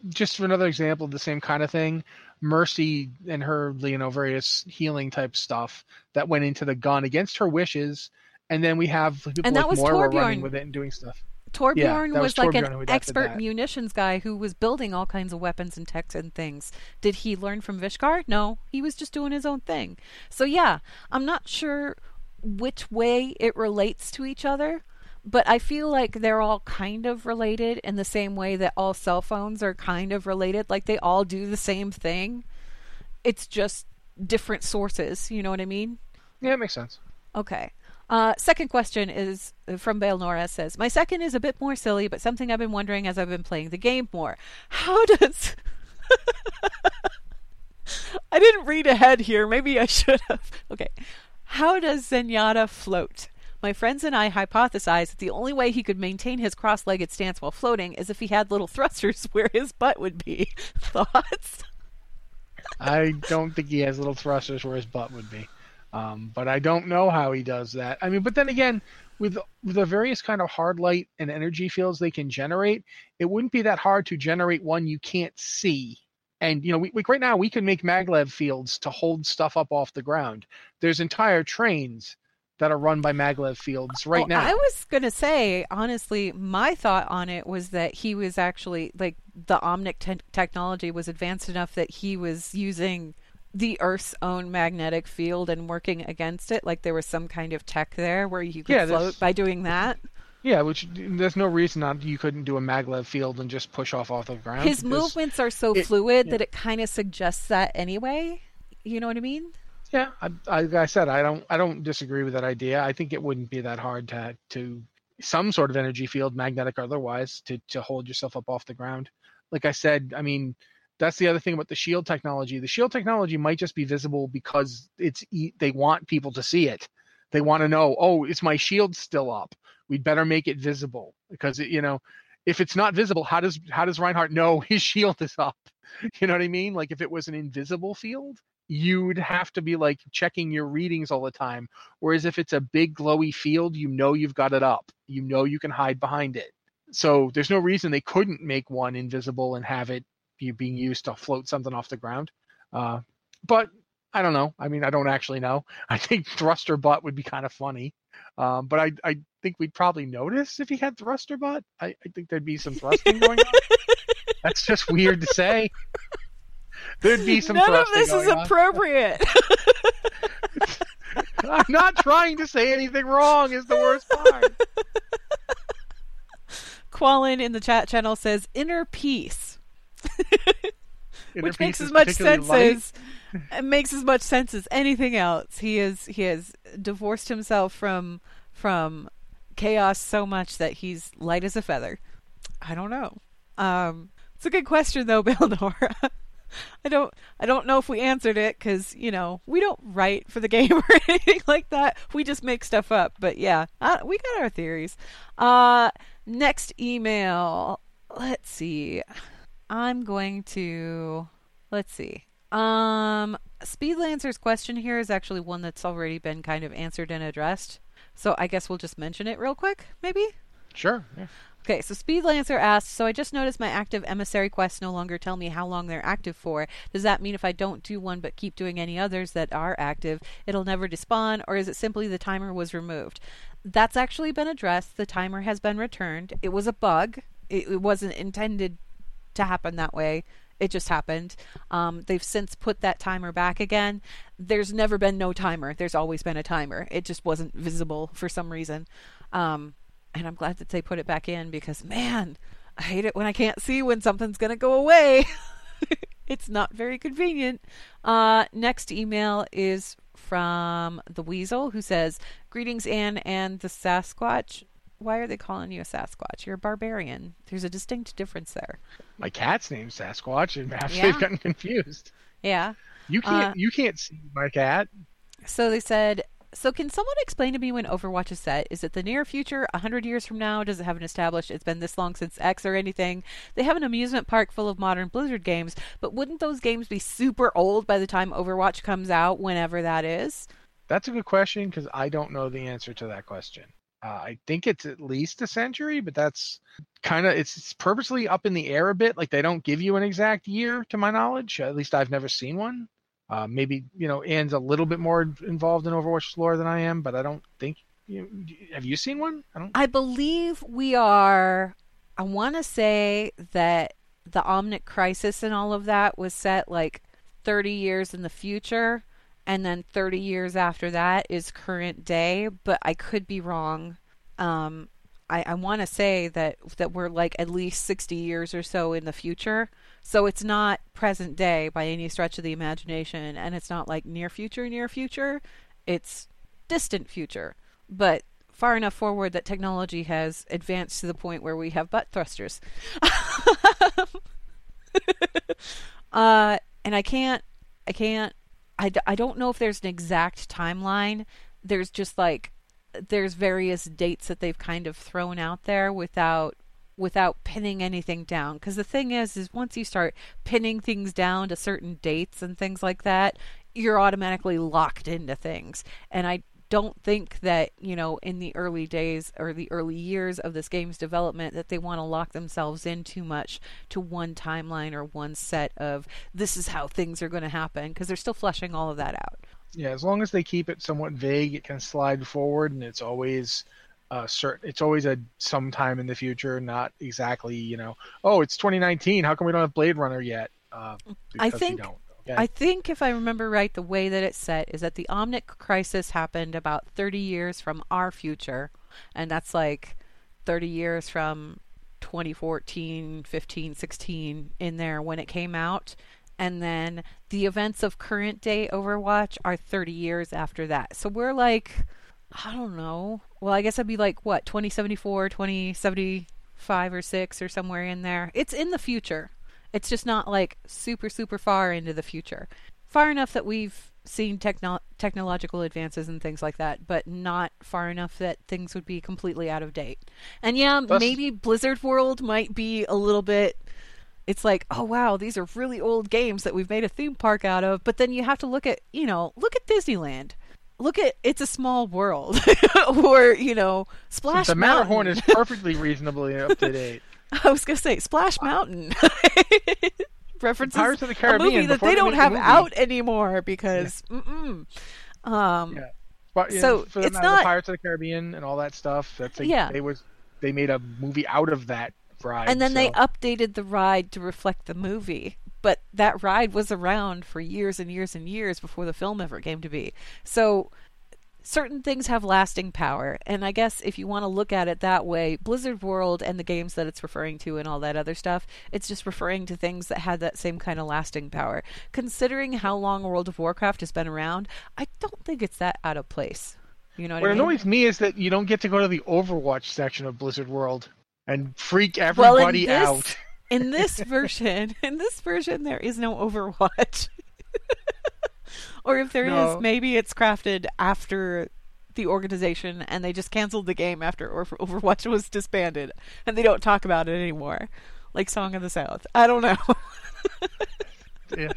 just for another example of the same kind of thing, Mercy and her, you know, various healing type stuff that went into the gun against her wishes, and then we have people And that like was Moira Torbjorn. running with it and doing stuff. Torbjorn that was, was like Torbjorn an expert that. munitions guy who was building all kinds of weapons and techs and things. Did he learn from Vishkar? No, he was just doing his own thing. So yeah, I'm not sure which way it relates to each other, but I feel like they're all kind of related in the same way that all cell phones are kind of related. Like they all do the same thing. It's just different sources. You know what I mean? Yeah, it makes sense. Okay. Uh, second question is uh, from Bale Nora says, My second is a bit more silly, but something I've been wondering as I've been playing the game more. How does. I didn't read ahead here. Maybe I should have. Okay. How does Zenyatta float? My friends and I hypothesized that the only way he could maintain his cross legged stance while floating is if he had little thrusters where his butt would be. Thoughts? I don't think he has little thrusters where his butt would be. Um, but I don't know how he does that. I mean, but then again, with, with the various kind of hard light and energy fields they can generate, it wouldn't be that hard to generate one you can't see. And you know, we, we right now we can make maglev fields to hold stuff up off the ground. There's entire trains that are run by maglev fields right Oh, now. I was gonna say, honestly, my thought on it was that he was actually like the Omnic te- technology was advanced enough that he was using the Earth's own magnetic field and working against it. Like there was some kind of tech there where you could Yeah, float there's- by doing that. yeah, which there's no reason not you couldn't do a maglev field and just push off off the ground. His movements are so it- fluid yeah. that it kind of suggests that anyway. You know what I mean? Yeah, I, like I said, I don't, I don't disagree with that idea. I think it wouldn't be that hard to, to some sort of energy field, magnetic or otherwise, to, to hold yourself up off the ground. Like I said, I mean, that's the other thing about the shield technology. The shield technology might just be visible because it's, they want people to see it. They want to know, oh, is my shield still up? We'd better make it visible because it, you know, if it's not visible, how does, how does Reinhardt know his shield is up? You know what I mean? Like if it was an invisible field, you'd have to be like checking your readings all the time. Whereas if it's a big glowy field, you know you've got it up. You know you can hide behind it. So there's no reason they couldn't make one invisible and have it be being used to float something off the ground. Uh, but I don't know. I mean, I don't actually know. I think thruster butt would be kind of funny. Um, but I, I think we'd probably notice if he had thruster butt. I, I think there'd be some thrusting going on. That's just weird to say. There'd be some None of this is on. appropriate. I'm not trying to say anything wrong. Is the worst part. Qualin in the chat channel says inner peace. Inner which makes as much sense light. as it makes as much sense as anything else. He is he has divorced himself from from chaos so much that he's light as a feather. I don't know. Um, it's a good question though, Belnora. I don't I don't know if we answered it because you know we don't write for the game or anything like that. We just make stuff up. But yeah, uh, we got our theories. Uh, next email. Let's see. I'm going to let's see. Um, Speedlancer's question here is actually one that's already been kind of answered and addressed. So I guess we'll just mention it real quick, maybe. Sure. Yeah. Okay, so Speed Lancer asks, so I just noticed my active emissary quests no longer tell me how long they're active for. Does that mean if I don't do one but keep doing any others that are active, it'll never despawn, or is it simply the timer was removed? That's actually been addressed. The timer has been returned. It was a bug. It, it wasn't intended to happen that way. It just happened. Um, they've since put that timer back again. There's never been no timer. There's always been a timer. It just wasn't visible for some reason. Um, and I'm glad that they put it back in because man, I hate it when I can't see when something's gonna go away. it's not very convenient. Uh, next email is from the Weasel who says, "Greetings, Anne and the Sasquatch. Why are they calling you a Sasquatch? You're a barbarian. There's a distinct difference there." My cat's name's Sasquatch, and perhaps Yeah. they've gotten confused. Yeah. You can't. Uh, you can't see my cat. So they said, so can someone explain to me when Overwatch is set? Is it the near future, a hundred years from now? Does it have an established it's been this long since X or anything? They have an amusement park full of modern Blizzard games, but wouldn't those games be super old by the time Overwatch comes out, whenever that is? That's a good question because I don't know the answer to that question. Uh, I think it's at least a century, but that's kind of it's, it's purposely up in the air a bit. Like they don't give you an exact year, to my knowledge. At least I've never seen one. Uh, maybe you know Anne's a little bit more involved in Overwatch lore than I am, but I don't think. You, have you seen one? I don't. I believe we are. I want to say that the Omnic Crisis and all of that was set like 30 years in the future, and then 30 years after that is current day. But I could be wrong. Um, I, I want to say that that we're like at least 60 years or so in the future. So it's not present day by any stretch of the imagination, and it's not like near future, near future. It's distant future, but far enough forward that technology has advanced to the point where we have butt thrusters. uh, and I can't, I can't, I, I don't know if there's an exact timeline. There's just like, there's various dates that they've kind of thrown out there without without pinning anything down. Because the thing is is once you start pinning things down to certain dates and things like that you're automatically locked into things. And i don't think that you know in the early days or the early years of this game's development that they want to lock themselves in too much to one timeline or one set of this is how things are going to happen because they're still fleshing all of that out Yeah, as long as they keep it somewhat vague, it can slide forward, and it's always uh, certain. It's always a sometime in the future, not exactly. You know, oh, it's 2019. How come we don't have Blade Runner yet? Uh, I think- don't. Okay? I think if I remember right, the way that it's set is that the Omnic crisis happened about 30 years from our future, and that's like 30 years from 2014, 15, 16 in there when it came out. And then the events of current day Overwatch are 30 years after that. So we're like, I don't know. Well, I guess I'd be like, what, 2074, 2075 or 6 or somewhere in there. It's in the future. It's just not like super, super far into the future. Far enough that we've seen techno- technological advances and things like that, but not far enough that things would be completely out of date. And yeah, maybe Blizzard World might be a little bit. It's like, oh wow, these are really old games that we've made a theme park out of. But then you have to look at, you know, look at Disneyland. Look at It's a Small World, or you know, Splash the Matterhorn is perfectly reasonably up to date. I was gonna say Splash Mountain. References Pirates of the a movie that they don't have out anymore because mm-mm. um Yeah. But, So, know, it's not- the Pirates of the Caribbean and all that stuff. That's Yeah. They was they made a movie out of that ride. and then they updated the ride to reflect the movie. But that ride was around for years and years and years before the film ever came to be. So certain things have lasting power and i guess if you want to look at it that way blizzard world and the games that it's referring to and all that other stuff it's just referring to things that had that same kind of lasting power considering how long world of warcraft has been around i don't think it's that out of place you know what, What i mean annoys me is that you don't get to go to the Overwatch section of Blizzard World and freak well in everybody this, out. in this version in this version there is no overwatch or if there is, No. maybe it's crafted after the organization and they just canceled the game after overwatch was disbanded and they don't talk about it anymore like song of the south i don't know yeah.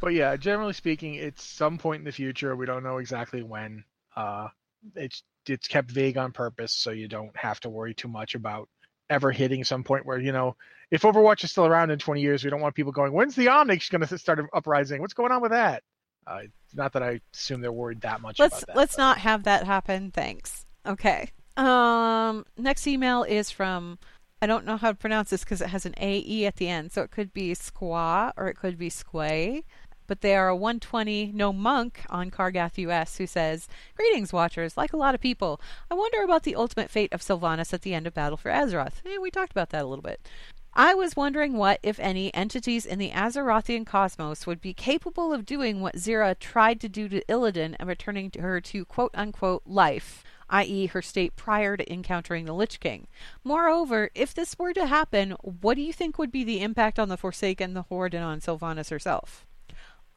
But yeah, generally speaking, it's some point in the future. We don't know exactly when. Uh, it's it's kept vague on purpose, so you don't have to worry too much about ever hitting some point where you know if Overwatch is still around in 20 years, we don't want people going, "When's the Omnics going to start an uprising? What's going on with that?" Uh, not that I assume they're worried that much. Let's that, let's but. not have that happen. Thanks. Okay. Um. Next email is from I don't know how to pronounce this because it has an AE at the end. So it could be Squaw or it could be Squay. But they are a 120 no monk on Kargath US who says, Greetings, watchers. Like a lot of people, I wonder about the ultimate fate of Sylvanas at the end of Battle for Azeroth. Eh, we talked about that a little bit. I was wondering what, if any, entities in the Azerothian cosmos would be capable of doing what Xe'ra tried to do to Illidan and returning to her to quote unquote life i.e., her state prior to encountering the Lich King. Moreover, if this were to happen, what do you think would be the impact on the Forsaken, the Horde, and on Sylvanas herself?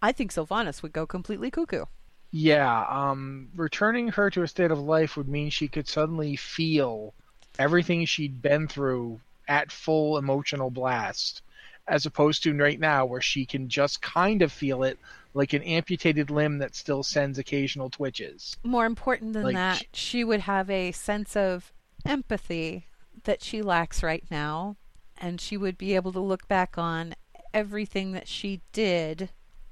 I think Sylvanas would go completely cuckoo. Yeah, um, returning her to a state of life would mean she could suddenly feel everything she'd been through at full emotional blast, as opposed to right now where she can just kind of feel it like an amputated limb that still sends occasional twitches. More important than Like, that, she would have a sense of empathy that she lacks right now, and she would be able to look back on everything that she did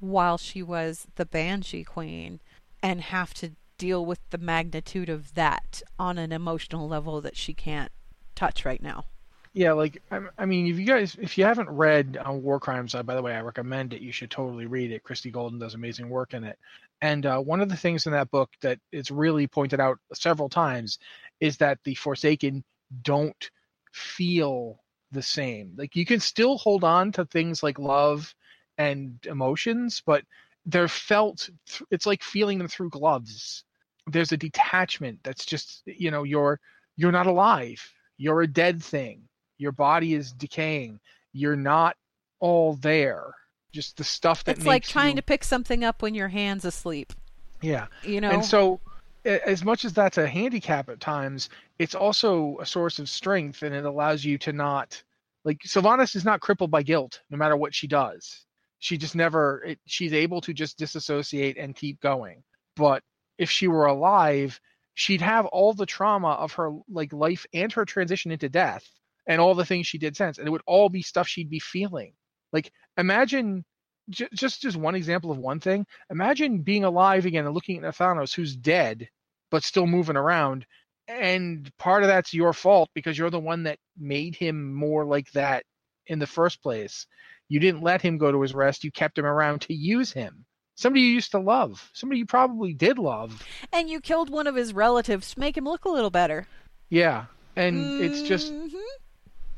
while she was the Banshee Queen and have to deal with the magnitude of that on an emotional level that she can't touch right now. Yeah, like I, mean, if you guys, if you haven't read uh, War Crimes, uh, by the way, I recommend it. You should totally read it. Christie Golden does amazing work in it. And uh, one of the things in that book that is really pointed out several times is that the Forsaken don't feel the same. Like you can still hold on to things like love and emotions, but they're felt. Th- it's like feeling them through gloves. There's a detachment that's just you know you're you're not alive. You're a dead thing your body is decaying you're not all there just the stuff that it's like trying you- to pick something up when your hand's asleep. yeah You know, and so as much as that's a handicap at times it's also a source of strength and it allows you to not like sylvanas is not crippled by guilt no matter what she does she just never it, she's able to just disassociate and keep going. But if she were alive she'd have all the trauma of her like life and her transition into death and all the things she did since and it would all be stuff she'd be feeling. Like imagine j- just just one example of one thing. Imagine being alive again and looking at Thanos who's dead but still moving around and part of that's your fault because you're the one that made him more like that in the first place you didn't let him go to his rest you kept him around to use him somebody you used to love somebody you probably did love and you killed one of his relatives to make him look a little better. yeah and it's just Mhm.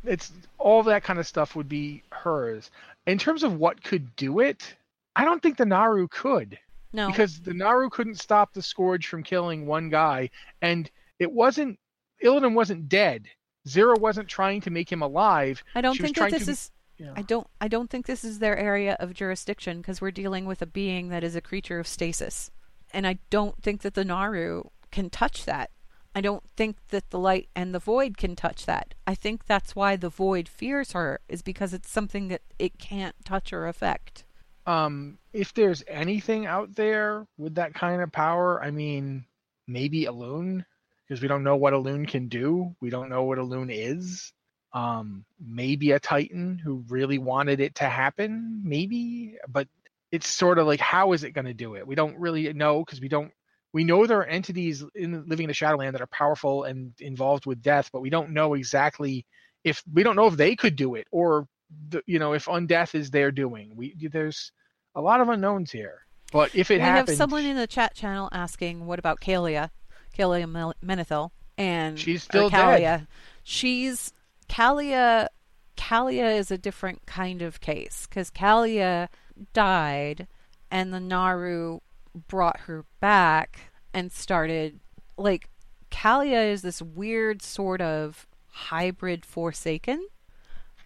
it's all that kind of stuff would be hers. In terms of what could do it, I don't think the Naaru could no. because the Naaru couldn't stop the Scourge from killing one guy, and it wasn't Illidan wasn't dead. Xe'ra wasn't trying to make him alive. I don't she think that this to- is Yeah. I don't I don't think this is their area of jurisdiction because we're dealing with a being that is a creature of stasis. And I don't think that the Naaru can touch that. I don't think that the light and the void can touch that. I think that's why the void fears her is because it's something that it can't touch or affect. Um, if there's anything out there with that kind of power, I mean, maybe Elune, because we don't know what Elune can do. We don't know what Elune is. Um, maybe a titan who really wanted it to happen, maybe, but it's sort of like how is it going to do it? We don't really know because we don't. We know there are entities in living in the Shadowland that are powerful and involved with death, but we don't know exactly if we don't know if they could do it or the, you know if undeath is their doing. We there's a lot of unknowns here. But if it we happens, have someone in the chat channel asking, "What about Calia? Calia Menethil?" And She's still Calia. dead. She's Calia. Calia is a different kind of case because Calia died, and the Naaru brought her back and started like Calia is this weird sort of hybrid Forsaken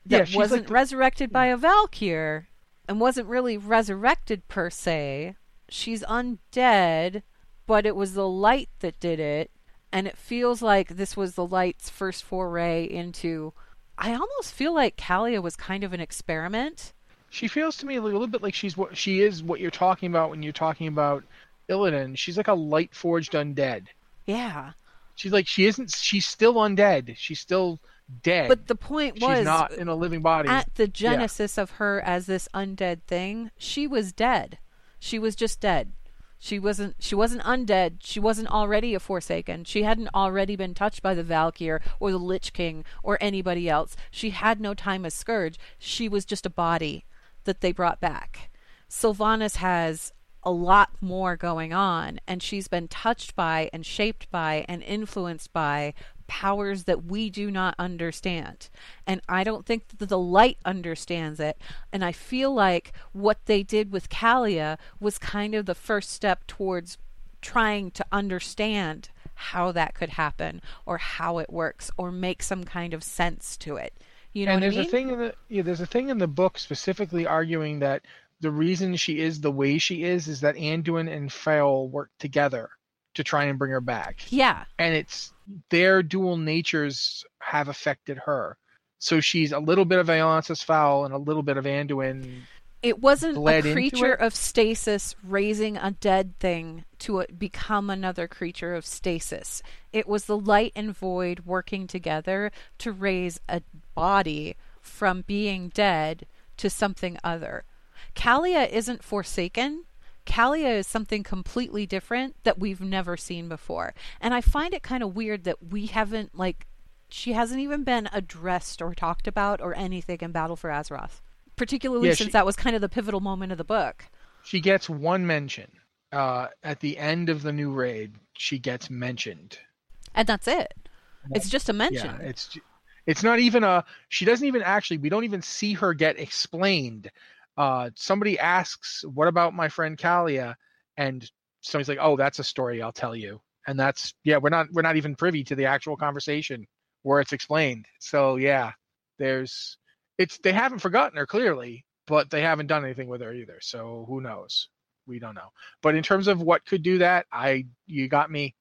that like wasn't the- resurrected by a Valkyr and wasn't really resurrected per se. She's undead, but it was the light that did it, and it feels like this was the light's first foray into. I almost feel like Calia was kind of an experiment. she feels to me a little bit like she's what she is what you're talking about when you're talking about Illidan. She's like a light forged undead. Yeah. She's like she isn't she's still undead. She's still dead. But the point She's was not in a living body. at the genesis of her as this undead thing, she was dead. She was just dead. She wasn't she wasn't undead. She wasn't already a Forsaken. She hadn't already been touched by the Valkyr or the Lich King or anybody else. She had no time as Scourge. She was just a body that they brought back. Sylvanas has a lot more going on, and she's been touched by and shaped by and influenced by powers that we do not understand. And I don't think that the light understands it. And I feel like what they did with Calia was kind of the first step towards trying to understand how that could happen or how it works or make some kind of sense to it. You know and what I there's mean? a thing in the yeah, there's a thing in the book specifically arguing that the reason she is the way she is is that Anduin and Faol worked together to try and bring her back. yeah. And it's their dual natures have affected her. So she's a little bit of Alonsus Faol and a little bit of Anduin. It wasn't a creature of stasis raising a dead thing to become another creature of stasis. It was the light and void working together to raise a body from being dead to something other. Calia isn't forsaken. Calia is something completely different that we've never seen before. And I find it kind of weird that we haven't, like, she hasn't even been addressed or talked about or anything in Battle for Azeroth particularly Yeah, since she- that was kind of the pivotal moment of the book. She gets one mention. Uh, at the end of the new raid, she gets mentioned. And that's it. It's just a mention. Yeah, it's it's not even a. She doesn't even actually. We don't even see her get explained. Uh, somebody asks, "What about my friend Calia?" And somebody's like, "Oh, that's a story I'll tell you." And that's yeah. We're not we're not even privy to the actual conversation where it's explained. So yeah, there's it's they haven't forgotten her clearly, but they haven't done anything with her either. So who knows? We don't know. But in terms of what could do that, I you got me.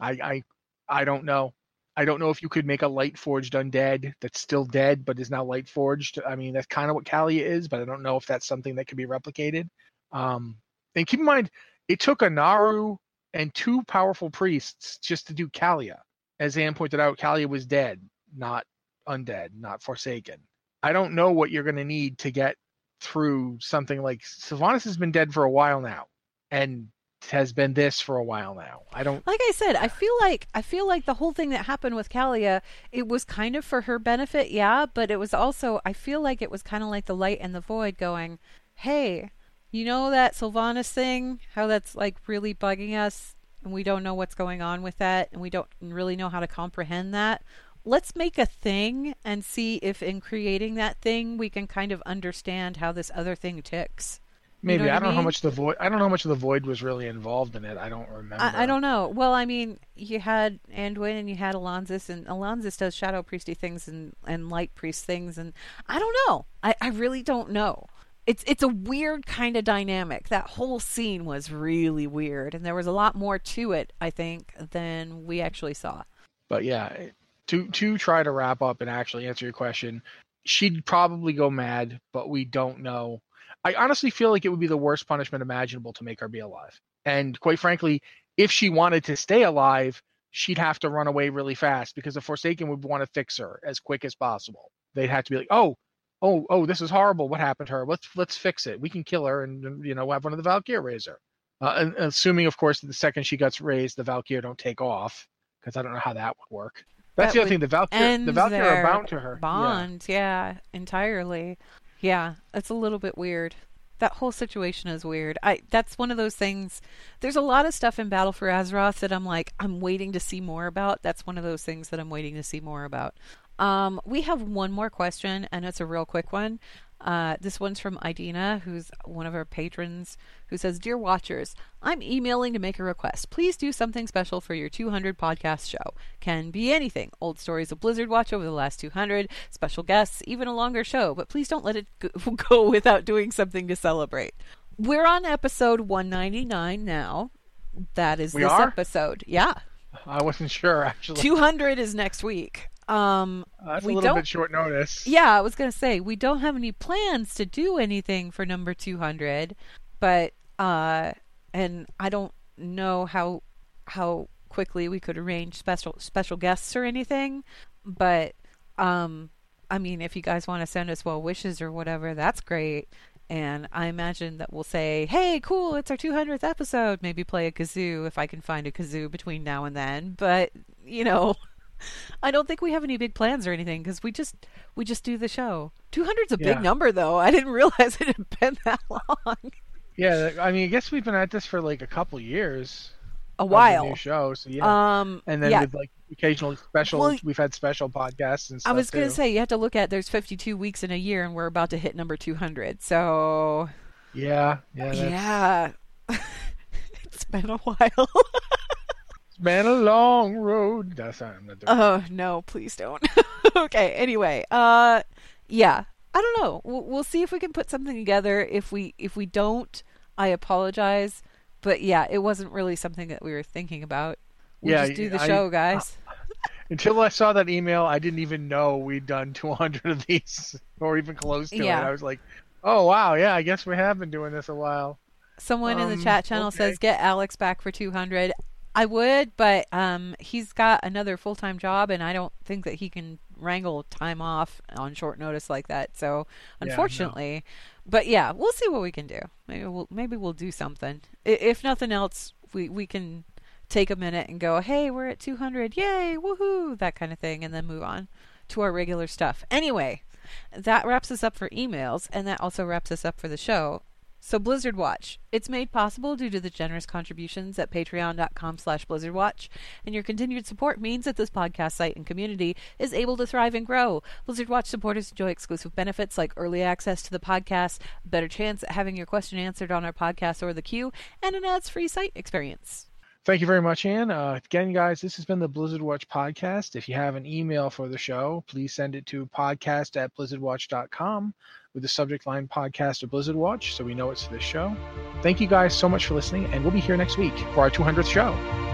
I I I don't know. I don't know if you could make a light forged undead that's still dead but is now light forged. I mean, that's kind of what Calia is, but I don't know if that's something that can be replicated. Um, and keep in mind, it took a Naaru and two powerful priests just to do Calia. As Anne pointed out, Calia was dead, not undead, not forsaken. I don't know what you're going to need to get through something like Sylvanas has been dead for a while now, and has been this for a while now. I don't. like I said, I feel like I feel like the whole thing that happened with Calia, it was kind of for her benefit, yeah, but it was also I feel like it was kind of like the light and the void going, "Hey, you know that Sylvanas thing? How that's like really bugging us and we don't know what's going on with that and we don't really know how to comprehend that. Let's make a thing and see if in creating that thing we can kind of understand how this other thing ticks." You Maybe know I don't know how much the void. I don't know how much of the void was really involved in it. I don't remember. I, I don't know. Well, I mean, you had Anduin and you had Alonsus, and Alonsus does shadow priesty things and, and light priest things, and I don't know. I, I really don't know. It's it's a weird kind of dynamic. That whole scene was really weird, and there was a lot more to it, I think, than we actually saw. But yeah, to to try to wrap up and actually answer your question, she'd probably go mad, but we don't know. I honestly feel like it would be the worst punishment imaginable to make her be alive. And quite frankly, if she wanted to stay alive, she'd have to run away really fast because the Forsaken would want to fix her as quick as possible. They'd have to be like, "Oh, oh, oh, this is horrible. What happened to her? Let's let's fix it. We can kill her, and you know, have one of the Valkyr raise her." Uh, and, assuming, of course, that the second she gets raised, the Valkyr don't take off because I don't know how that would work. That's That the other thing. The Valkyr, the Valkyr are bound to her. Yeah. Bond, yeah, entirely. Yeah, it's a little bit weird. That whole situation is weird. I that's one of those things. There's a lot of stuff in Battle for Azeroth that I'm like I'm waiting to see more about. That's one of those things that I'm waiting to see more about. Um, we have one more question, and it's a real quick one. Uh, this one's from Idina, who's one of our patrons, who says, Dear Watchers, I'm emailing to make a request. Please do something special for your 200 podcast show. Can be anything. Old stories of Blizzard Watch over the last 200, special guests, even a longer show, but please don't let it go, without doing something to celebrate. We're on episode 199 now. That is We this are? episode. Yeah. I wasn't sure actually. 200 is next week. Um, That's we a little bit short notice. yeah, I was gonna say we don't have any plans to do anything for number two hundred, but uh, and I don't know how how quickly we could arrange special special guests or anything, but um, I mean, if you guys want to send us well wishes or whatever, that's great. And I imagine that we'll say, "Hey, cool! It's our 200th episode. Maybe play a kazoo if I can find a kazoo between now and then." But you know, I don't think we have any big plans or anything because we just we just do the show. 200's a Yeah. big number, though. I didn't realize it had been that long. Yeah, I mean, I guess we've been at this for like a couple years. A while. New show, so yeah. Um, and then yeah. with like occasional special, Well, we've had special podcasts and stuff. I was going to say you have to look at there's 52 weeks in a year, and we're about to hit number 200. So Yeah, yeah. That's, yeah, it's been a while. It's been a long road. That's not, I'm not doing oh no, please don't. okay. Anyway, uh, yeah, I don't know. We'll, we'll see if we can put something together. If we if we don't, I apologize. But yeah, it wasn't really something that we were thinking about. We Yeah, just do the I- show, guys. Until I saw that email, I didn't even know we'd done 200 of these, or even close to Yeah. it. I was like, "Oh wow, yeah, I guess we have been doing this a while." Someone in the Um, chat channel okay. says get Alex back for 200. I would, but um, he's got another full time job, and I don't think that he can wrangle time off on short notice like that. So, no. unfortunately, but yeah, we'll see what we can do. Maybe we'll maybe we'll do something. If nothing else, we we can take a minute and go, hey, we're at 200, yay, woohoo, that kind of thing, and then move on to our regular stuff. Anyway, that wraps us up for emails, and that also wraps us up for the show. So Blizzard Watch. It's made possible due to the generous contributions at patreon.com slash blizzardwatch, and your continued support means that this podcast site and community is able to thrive and grow. Blizzard Watch supporters enjoy exclusive benefits like early access to the podcast, a better chance at having your question answered on our podcast or the queue, and an ads-free site experience. Thank you very much, Ann. Uh, again, guys, this has been the Blizzard Watch podcast. If you have an email for the show, please send it to podcast at blizzardwatch.com with the subject line podcast of Blizzard Watch so we know it's this show. Thank you guys so much for listening, and we'll be here next week for our 200th show.